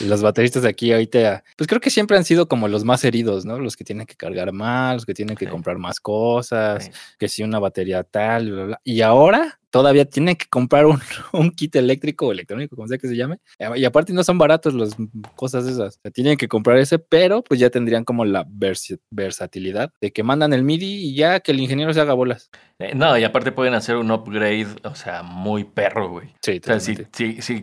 los bateristas de aquí ahorita, pues creo que siempre han sido como los más heridos, ¿no? Los que tienen que cargar más, los que tienen que comprar más cosas, que si una batería tal, bla, bla. Y ahora todavía tienen que comprar un, un, kit eléctrico o electrónico, como sea que se llame. Y aparte no son baratos las cosas esas. O tienen que comprar ese, pero pues ya tendrían como la versatilidad de que mandan el MIDI y ya que el ingeniero se haga bolas. Eh, no, y aparte pueden hacer un upgrade, o sea, muy perro, güey. Sí, o sea, si,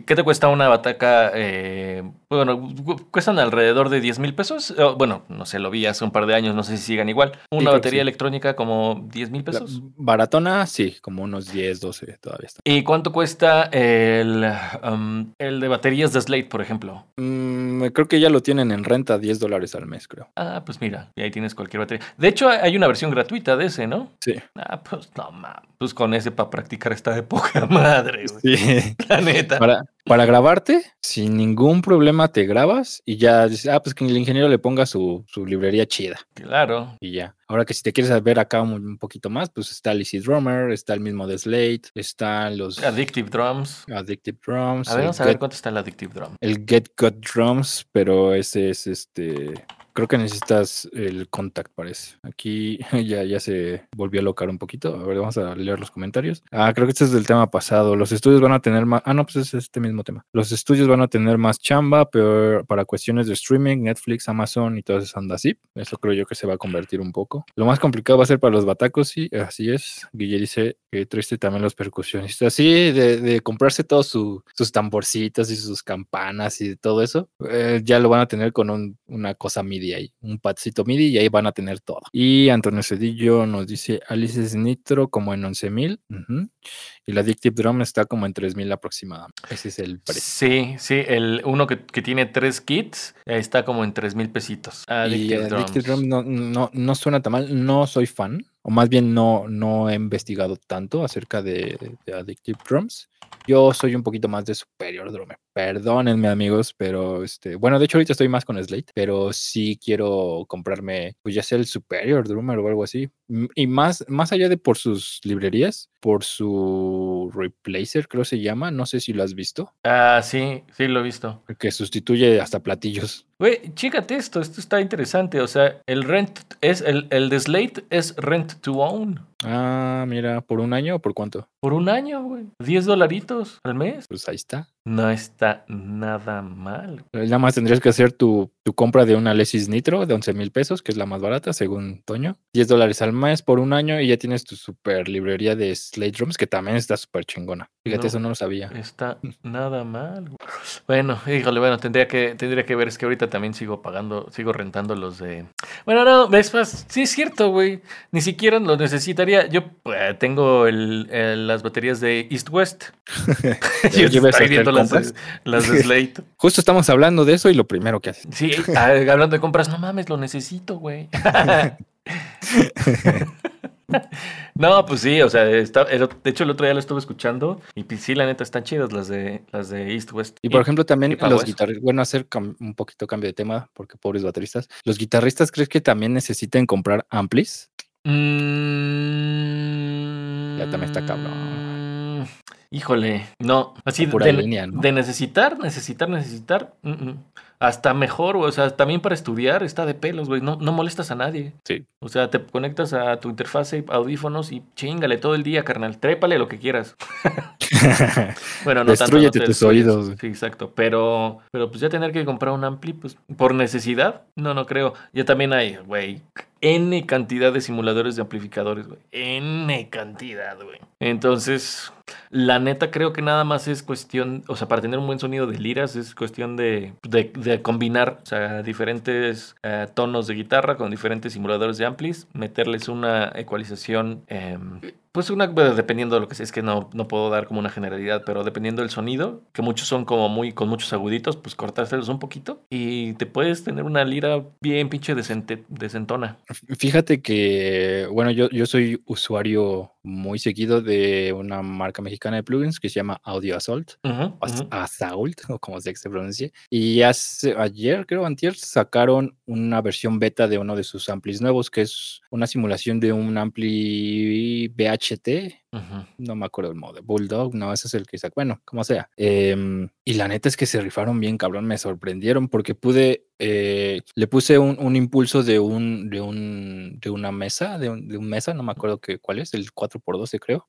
¿qué te cuesta una bataca? Eh, bueno, cuestan alrededor de 10 mil pesos. bueno, no sé, lo vi hace un par de años, no sé si sigan igual. Una batería electrónica como 10 mil pesos. baratona, sí, como unos 10, 12 todavía está. ¿Y cuánto cuesta el, um, el de baterías de Slate, por ejemplo? Mm, creo que ya lo tienen en renta, 10 dólares al mes, creo. Ah, pues mira, y ahí tienes cualquier batería. De hecho, hay una versión gratuita de ese, ¿no? Sí. Ah, pues no mames. Pues con ese para practicar está de poca madre, güey. Sí. La neta. Para, para grabarte, sin ningún problema te grabas y ya dices, ah, pues que el ingeniero le ponga su, su librería chida. Claro. Y ya. Ahora que si te quieres ver acá un, poquito más, pues está Easy Drummer, está el mismo de Slate, están los... Addictive Drums. Addictive Drums. A ver, vamos a ver cuánto está el Addictive Drum. El Get Cut Drums, pero ese es este Creo que necesitas el contact, parece. Aquí ya, ya se volvió a locar un poquito. A ver, vamos a leer los comentarios. Ah, creo que este es del tema pasado. Los estudios van a tener más. Ah, no, pues es este mismo tema. Los estudios van a tener más chamba, pero para cuestiones de streaming, Netflix, Amazon y todas esas andas así. Eso creo yo que se va a convertir un poco. Lo más complicado va a ser para los batacos, sí, así es. Guille dice que triste también los percusionistas. Sí, de, comprarse todos sus tamborcitos y sus campanas y todo eso, eh, ya lo van a tener con una cosa MIDI ahí, un patcito MIDI y ahí van a tener todo. Y Antonio Cedillo nos dice Alice Nitro como en 11 mil y la Addictive Drum está como en 3 mil aproximadamente. Ese es el precio. Sí, sí, el uno que, tiene tres kits está como en 3 mil pesitos. Addictive, Drum no, no, no suena tan mal, no soy fan, o más bien no, no he investigado tanto acerca de, de Addictive Drums. Yo soy un poquito más de Superior Drummer. Perdónenme, amigos, pero este, bueno, de hecho ahorita estoy más con Slate, pero sí quiero comprarme, pues ya sea el Superior Drummer o algo así. Y más, más allá de por sus librerías, por su replacer, creo se llama, no sé si lo has visto. Ah, sí, sí lo he visto. Que sustituye hasta platillos. Güey, chécate esto, esto está interesante. O sea, el rent es, el, el de Slate es rent to own. Ah, mira, ¿por un año o por cuánto? Por un año, güey. 10 dolaritos al mes. Pues ahí está. No está nada mal. Nada más tendrías que hacer tu, tu compra de una Lesis Nitro de 11 mil pesos, que es la más barata, según Toño. 10 dólares al mes por un año y ya tienes tu super librería de Slate Drums, que también está súper chingona. Fíjate, eso no lo sabía. Está nada mal. Bueno, híjole, bueno, tendría que, tendría que ver, es que ahorita también sigo pagando, sigo rentando los de... Bueno, no, es más, sí es cierto, güey. Ni siquiera lo necesitaría. Yo pues, tengo el, las baterías de East West. Yo estoy viendo las, las de Slate. Justo estamos hablando de eso y lo primero que haces. Sí, ah, hablando de compras, no mames, lo necesito, güey. No, pues sí, o sea, está, de hecho el otro día lo estuve escuchando y sí, la neta están chidas las de las de East West. Y por ejemplo también los guitarristas, bueno, hacer un poquito cambio de tema porque pobres bateristas, los guitarristas crees que también necesiten comprar amplis? Mm, ya también está cabrón. Híjole, no, así de, línea, de, necesitar, necesitar, necesitar. Hasta mejor, o sea, también para estudiar está de pelos, güey. No, no molestas a nadie. Sí. O sea, te conectas a tu interfase, audífonos y chingale todo el día, carnal. Trépale lo que quieras. bueno, no Destruyete tanto, tus oídos. Sí, exacto. Pero, pero pues ya tener que comprar un ampli, pues por necesidad, no, no creo. Ya también hay, güey, N cantidad de simuladores de amplificadores, güey. N cantidad, güey. Entonces, la neta creo que nada más es cuestión, o sea, para tener un buen sonido de liras es cuestión de, de, combinar, o sea, diferentes eh, tonos de guitarra con diferentes simuladores de amplis, meterles una ecualización em, pues una, dependiendo de lo que sea, es que no, no puedo dar como una generalidad, pero dependiendo del sonido, que muchos son como muy con muchos aguditos, pues cortárselos un poquito y te puedes tener una lira bien pinche decente, decentona. Fíjate que, bueno, yo, yo soy usuario muy seguido de una marca mexicana de plugins que se llama Audio Assault, Assault, o como se pronuncie. Y hace, ayer, creo, antier, sacaron una versión beta de uno de sus amplis nuevos, que es una simulación de un ampli BHT no me acuerdo el modo. Bulldog, no, ese es el que saca. Bueno, como sea. Em, y la neta es que se rifaron bien, cabrón. Me sorprendieron porque pude. Eh, le puse un, impulso de un, de un de una mesa, de un, de un mesa, no me acuerdo que, cuál es, el 4x12 creo.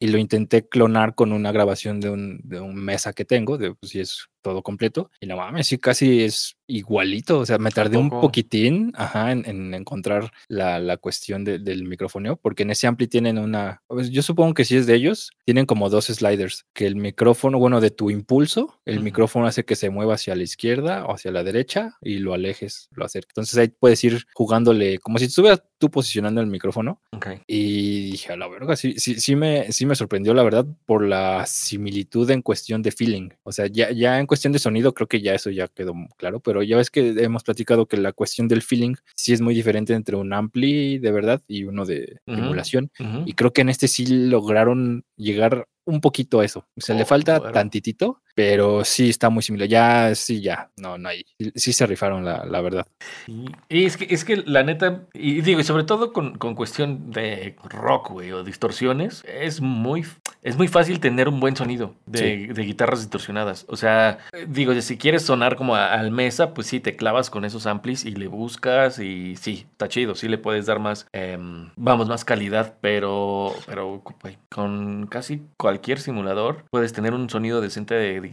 Y lo intenté clonar con una grabación de un, de un mesa que tengo, de pues si es todo completo. Y no mames, sí, casi es igualito. O sea, me tardé un poquitín ajá, en, encontrar la, la cuestión del micrófono, porque en ese ampli tienen una. Pues, yo supongo que si es de ellos, tienen como dos sliders, que el micrófono, bueno, de tu impulso, el micrófono hace que se mueva hacia la izquierda o hacia la derecha y lo alejes, lo acerques. Entonces ahí puedes ir jugándole como si estuvieras tú posicionando el micrófono. Y dije, a la verga, sí, sí, sí, me, sí me sorprendió, la verdad, por la similitud en cuestión de feeling. O sea, ya, ya en cuestión de sonido, creo que ya eso ya quedó claro, pero ya ves que hemos platicado que la cuestión del feeling sí es muy diferente entre un ampli de verdad y uno de emulación. Y creo que en este sí lograron llegar un poquito a eso. Se le oh, falta tantitito, pero sí está muy similar. Ya, sí, ya, no, no hay. Sí se rifaron, la, la verdad. Y es que, es que la neta, y digo, y sobre todo con, con cuestión de rock, güey, o distorsiones, es muy, es muy fácil tener un buen sonido de, de guitarras distorsionadas. O sea, digo, si quieres sonar como al mesa, pues sí, te clavas con esos amplis y le buscas y sí, está chido, sí le puedes dar más, em, vamos, más calidad, pero, pero con casi cualquier cualquier simulador puedes tener un sonido decente de,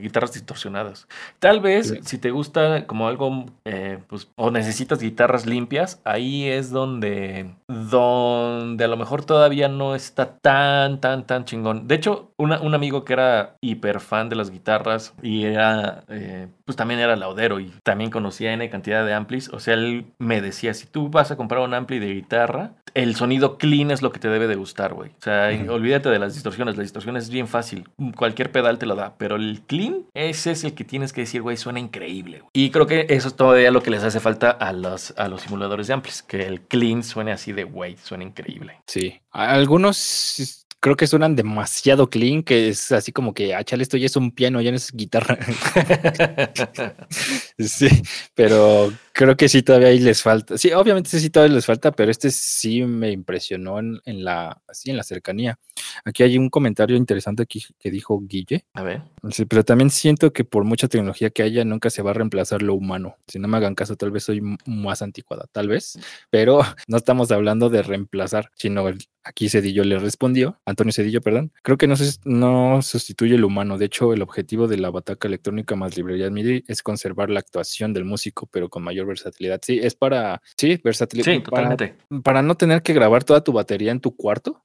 guitarras distorsionadas. Tal vez si te gusta como algo, eh, pues, o necesitas guitarras limpias, ahí es donde, donde a lo mejor todavía no está tan, tan, tan chingón. De hecho, un amigo que era hiper fan de las guitarras y era, eh, pues también era laudero y también conocía N cantidad de amplis, o sea, él me decía, si tú vas a comprar un ampli de guitarra, el sonido clean es lo que te debe de gustar, güey. O sea, olvídate de las distorsiones. La distorsión es bien fácil. Cualquier te lo da. Pero el clean, ese es el que tienes que decir, güey, suena increíble. Y creo que eso es todavía lo que les hace falta a los, a los simuladores de amplis. Que el clean suene así de, güey, suena increíble. Sí. Algunos creo que suenan demasiado clean, que es así como que, ah, chale, esto ya es un piano, ya no es guitarra. sí, pero creo que sí todavía ahí les falta. Sí, obviamente sí todavía les falta, pero este sí me impresionó en, la, así en la cercanía. Aquí hay un comentario interesante aquí que dijo Guille. A ver. pero también siento que por mucha tecnología que haya, nunca se va a reemplazar lo humano. Si no me hagan caso, tal vez soy más anticuada, tal vez, pero no estamos hablando de reemplazar, sino aquí Cedillo le respondió, Antonio Cedillo, perdón, creo que no, se, no sustituye el humano. De hecho, el objetivo de la bataca electrónica más librería MIDI es conservar la actuación del músico, pero con mayor versatilidad. Sí, es para, sí, versatilidad. Sí, totalmente. Para, no tener que grabar toda tu batería en tu cuarto,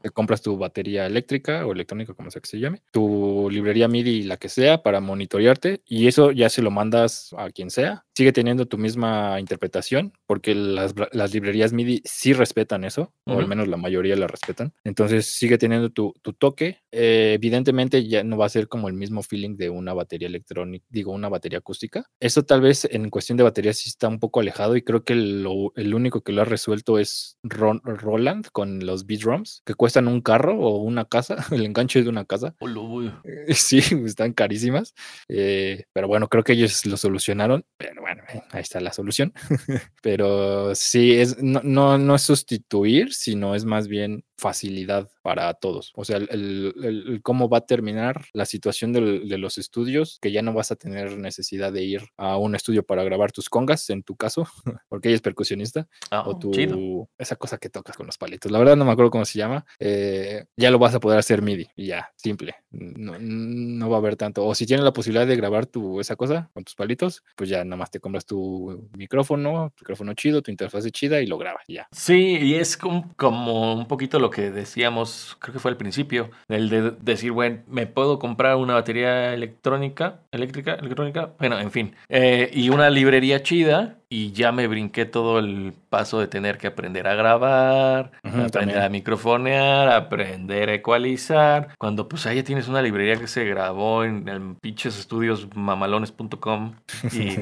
te compras tu batería eléctrica o electrónica, como sea que se llame, tu librería MIDI, la que sea, para monitorearte y eso ya se lo mandas a quien sea. Sigue teniendo tu misma interpretación, porque las, librerías MIDI sí respetan eso, o al menos la mayoría la respetan. Entonces sigue teniendo tu, toque. Eh, evidentemente ya no va a ser como el mismo feeling de una batería electrónica, digo, una batería acústica. Eso tal vez en cuestión de batería sí está un poco alejado y creo que el único que lo ha resuelto es Roland con los B-Drums, que cuestan un carro o una casa, el enganche de una casa. Sí, están carísimas. Eh, pero bueno, creo que ellos lo solucionaron. Pero bueno, ahí está la solución. pero sí, es, no, no, no es sustituir, sino es más bien facilidad para todos. O sea, el, cómo va a terminar la situación de los estudios, que ya no vas a tener necesidad de ir a un estudio para grabar tus congas, en tu caso, porque ella es percusionista, ah, o tu, esa cosa que tocas con los palitos. La verdad no me acuerdo cómo se llama. Eh, ya lo vas a poder hacer MIDI y ya, simple. No, no, va a haber tanto. O si tienes la posibilidad de grabar tu, esa cosa con tus palitos, pues ya nada más te compras tu micrófono, tu micrófono chido, tu interfaz chida y lo grabas, ya. Sí, y es como, como un poquito lo que decíamos, creo que fue al principio, el de decir, bueno, me puedo comprar una batería electrónica, eléctrica, electrónica, bueno, en fin, eh, y una librería chida y ya me brinqué todo el paso de tener que aprender a grabar, aprender a microfonear, aprender a ecualizar. Cuando pues ahí tienes una librería que se grabó en el pinches estudios mamalones.com y,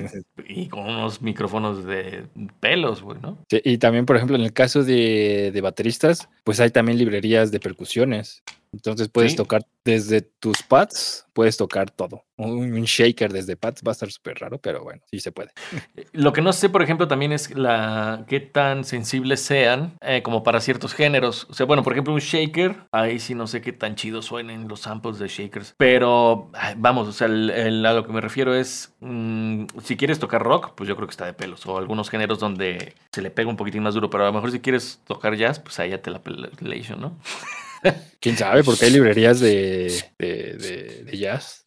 y, con unos micrófonos de pelos, güey, ¿no? Sí, y también, por ejemplo, en el caso de, de bateristas, pues hay también librerías de percusiones. Entonces puedes tocar desde tus pads, puedes tocar todo. Un, shaker desde pads va a estar súper raro, pero bueno, sí se puede. Eh, lo que no sé, por ejemplo, también es la qué tan sensibles sean eh, como para ciertos géneros. O sea, bueno, por ejemplo, un shaker, ahí sí no sé qué tan chido suenen los samples de shakers. Pero vamos, o sea, a lo que me refiero es, mm, si quieres tocar rock, pues yo creo que está de pelos. O algunos géneros donde se le pega un poquitín más duro, pero a lo mejor si quieres tocar jazz, pues ahí ya te la pelation, ¿no? Quién sabe, porque hay librerías de, de, de, jazz.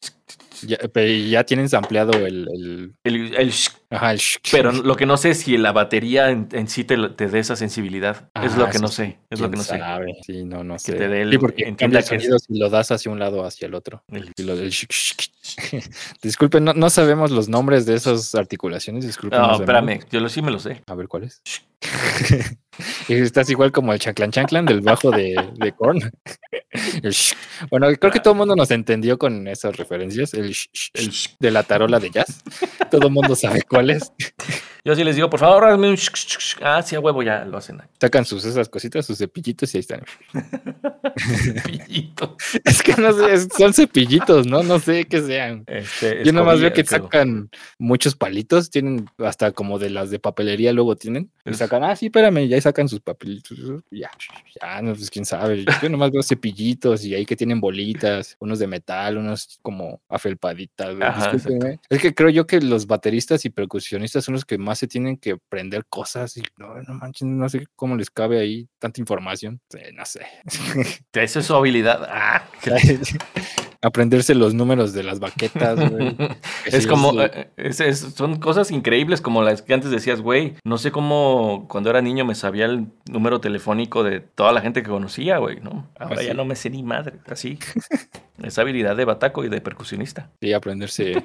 Ya, ya tienen ampliado el, el, el, Ajá, Pero lo que no sé es si la batería en, sí te, te, dé esa sensibilidad. es lo que no sé. Es lo que no sabe? sé. Sí, no, no sé. Te dé el, sí, porque cambia el sonido si lo das hacia un lado o hacia el otro. Disculpen, no, no, sabemos los nombres de esas articulaciones. Disculpen. No, espérame, yo sí me lo sé. A ver, ¿cuál es? y estás igual como el chanclan chanclan del bajo de, de Korn. bueno, creo que todo el mundo nos entendió con esas referencias. El, el de la tarola de jazz. Todo el mundo sabe cuál es. Yo sí les digo, por favor, hazme un Ah, sí, a huevo, ya lo hacen. Sacan sus esas cositas, sus cepillitos y ahí están. Cepillito. es que no sé, son cepillitos, ¿no? No sé qué sean. Este, Yo nomás veo que sacan muchos palitos, tienen hasta como de las de papelería luego tienen. Y sacan, ah, sí, espérame, y ahí sacan sus papelitos. Ya, ya, no, pues quién sabe. Yo nomás veo cepillitos y ahí que tienen bolitas, unos de metal, unos como afelpaditas. es que creo yo que los bateristas y percusionistas son los que más se tienen que aprender cosas y no, no manches, no sé cómo les cabe ahí tanta información. no sé. Esa es su habilidad. Ah, aprenderse los números de las baquetas, es como, eh, son cosas increíbles como las que antes decías, güey, no sé cómo cuando era niño me sabía el número telefónico de toda la gente que conocía, güey, ¿no? Ahora ¿Ah, ya no me sé ni madre, así. Esa habilidad de bataco y de percusionista. Sí, aprenderse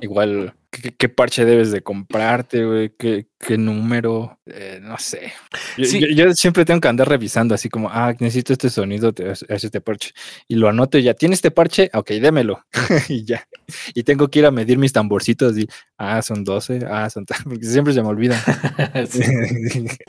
igual qué, parche debes de comprarte, güey, qué, número, eh, no sé. Yo, siempre tengo que andar revisando así como, ah, necesito este sonido, es este parche. Y lo anoto y ya, ¿tiene este parche? Ok, démelo. y ya. Y tengo que ir a medir mis tamborcitos y, ah, son 12, ah, son porque siempre se me olvida.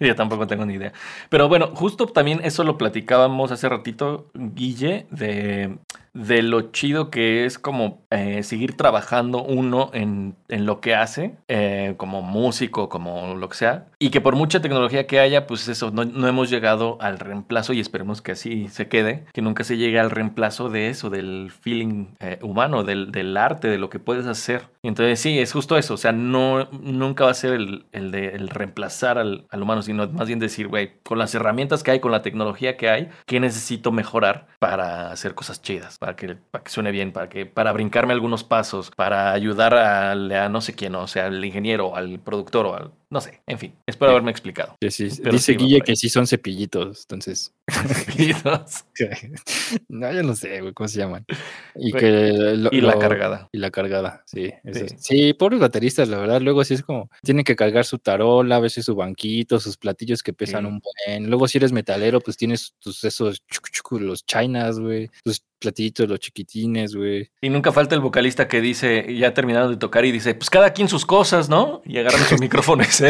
Yo tampoco tengo ni idea. Pero bueno, justo también eso lo platicábamos hace ratito, Guille, de, de lo chido que es como eh, seguir trabajando uno en, en lo que hace, eh, como músico, como lo que sea, y que por mucha tecnología que haya, pues eso, no, no, hemos llegado al reemplazo y esperemos que así se quede, que nunca se llegue al reemplazo de eso, del feeling eh, humano, del, del, arte, de lo que puedes hacer. Y entonces sí, es justo eso, o sea, no, nunca va a ser el, el de el reemplazar al, al humano, sino más bien decir, güey, con las herramientas que hay, con la tecnología que hay, ¿qué necesito mejorar para hacer cosas chidas, para que, para que suene bien, para, que, para brincarme algunos pasos, para ayudar a, a no sé quién, o sea, al ingeniero, al productor o al no sé, en fin, espero haberme explicado. Sí, sí. Dice Guille que sí son cepillitos, entonces. ¿Cepillitos? no, yo no sé, güey, cómo se llaman. Y, que y la cargada. Y la cargada, sí. Sí. sí, pobres bateristas, la verdad. Luego sí es como, tienen que cargar su tarola, a veces su banquito, sus platillos que pesan un buen. Luego si eres metalero, pues tienes tus esos los chinas, güey, tus platillitos, los chiquitines, güey. Y nunca falta el vocalista que dice, ya terminado de tocar y dice, pues cada quien sus cosas, ¿no? Y agarran sus micrófonos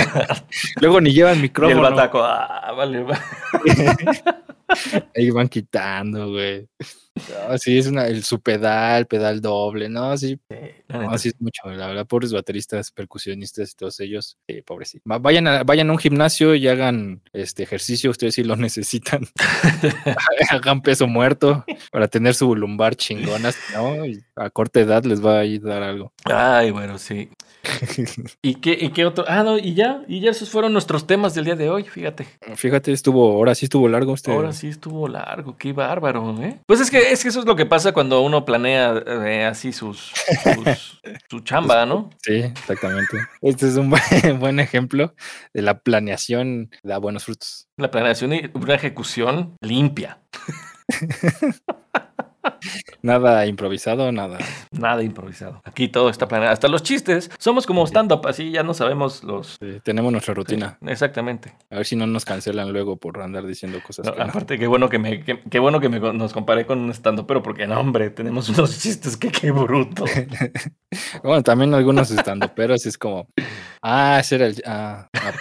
Luego ni llevan micrófono. Y el bataco, ah, vale, vale. Ahí van quitando, güey. No, sí, es una, el, su pedal, pedal doble, ¿no? Sí, no, sí es mucho, la verdad, pobres bateristas, percusionistas y todos ellos, sí, pobrecito. Vayan a, vayan a un gimnasio y hagan este ejercicio, ustedes sí lo necesitan. hagan peso muerto para tener su lumbar chingonas, ¿no? Y a corta edad les va a dar algo. Ay, bueno, sí. ¿Y qué, ¿Y qué otro? Ah, no, y ya, y ya esos fueron nuestros temas del día de hoy, fíjate. Fíjate, estuvo, ahora sí estuvo largo este. Ahora sí estuvo largo, qué bárbaro, ¿eh? Pues es que, es que eso es lo que pasa cuando uno planea eh, así sus, su chamba, ¿no? Sí, exactamente. Este es un buen, buen ejemplo de la planeación da buenos frutos. La planeación y una ejecución limpia. Nada improvisado, nada. Nada improvisado. Aquí todo está planeado. Hasta los chistes. Somos como stand-up, así ya no sabemos los. tenemos nuestra rutina. exactamente. A ver si no nos cancelan luego por andar diciendo cosas. aparte, qué bueno que me, qué, bueno que nos comparé con un stand-up, pero porque no, hombre, tenemos unos chistes que qué bruto. bueno, también algunos stand pero es como. Ah, ese era el. Ah, ah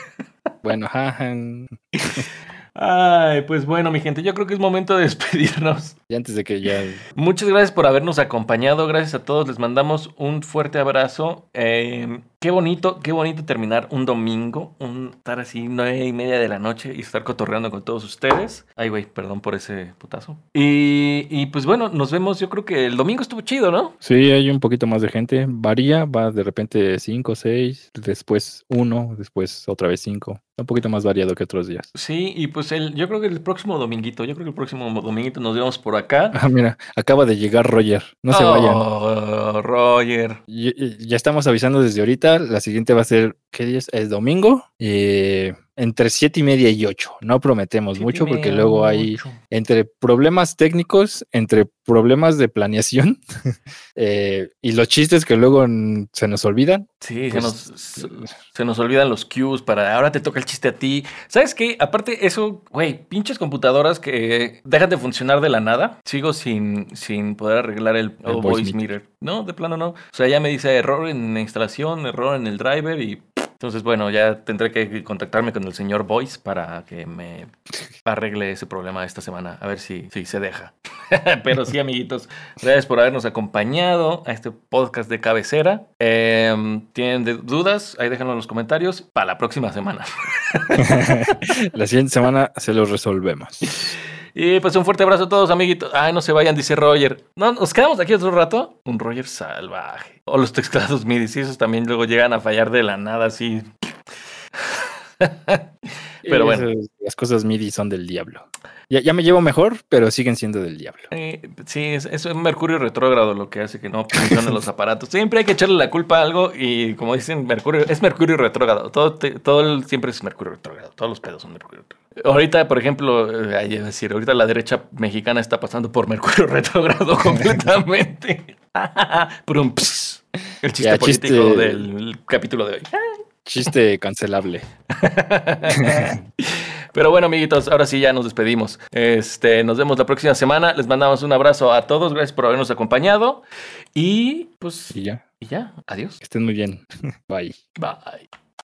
bueno, jaja. Ay, pues bueno, mi gente, yo creo que es momento de despedirnos. Y antes de que ya. Muchas gracias por habernos acompañado. Gracias a todos. Les mandamos un fuerte abrazo. Eh, Qué bonito, qué bonito terminar un domingo, un, estar así nueve y media de la noche y estar cotorreando con todos ustedes. Ay, güey, perdón por ese putazo. Y, y, pues bueno, nos vemos. Yo creo que el domingo estuvo chido, ¿no? Sí, hay un poquito más de gente. Varía, va de repente cinco, seis, después uno, después otra vez cinco. Un poquito más variado que otros días. Sí, y pues el, yo creo que el próximo dominguito, yo creo que el próximo dominguito nos vemos por acá. Ah, mira, acaba de llegar Roger. No se vayan. Oh, Roger. ya estamos avisando desde ahorita la siguiente va a ser, ¿qué día es? El domingo. Eh, entre siete y media y ocho. No prometemos mucho porque luego hay entre problemas técnicos, entre problemas de planeación eh, y los chistes que luego se nos olvidan. Sí, se, pues, nos, se, nos, olvidan los cues para ahora te toca el chiste a ti. ¿Sabes qué? Aparte, eso, güey, pinches computadoras que dejan de funcionar de la nada. Sigo sin, sin poder arreglar el, voice, meter. No, de plano no. O sea, ya me dice error en la instalación, error en el driver y entonces, bueno, ya tendré que contactarme con el señor Voice para que me arregle ese problema esta semana, a ver si, si se deja. Pero sí, amiguitos, gracias por habernos acompañado a este podcast de cabecera. Em, ¿Tienen dudas? Ahí déjenlo en los comentarios para la próxima semana. la siguiente semana se los resolvemos. Y pues un fuerte abrazo a todos, amiguitos. Ay, no se vayan, dice Roger. No, nos quedamos aquí otro rato. Un Roger salvaje. O los teclados MIDI, sí, esos también luego llegan a fallar de la nada, así. pero bueno. las cosas MIDI son del diablo. Ya, me llevo mejor, pero siguen siendo del diablo. sí, es, es Mercurio retrógrado lo que hace que no funcionen los aparatos. Siempre hay que echarle la culpa a algo y como dicen, Mercurio es Mercurio retrógrado. Todo, todo siempre es Mercurio retrógrado. Todos los pedos son Mercurio retrógrado. Ahorita, por ejemplo, eh, decir, ahorita la derecha mexicana está pasando por Mercurio retrógrado completamente. el chiste político del capítulo de hoy. Chiste cancelable. Pero bueno, amiguitos, ahora sí ya nos despedimos. Este, nos vemos la próxima semana. Les mandamos un abrazo a todos. Gracias por habernos acompañado. Y pues. Y ya. Y ya. Adiós. Que estén muy bien. Bye. Bye.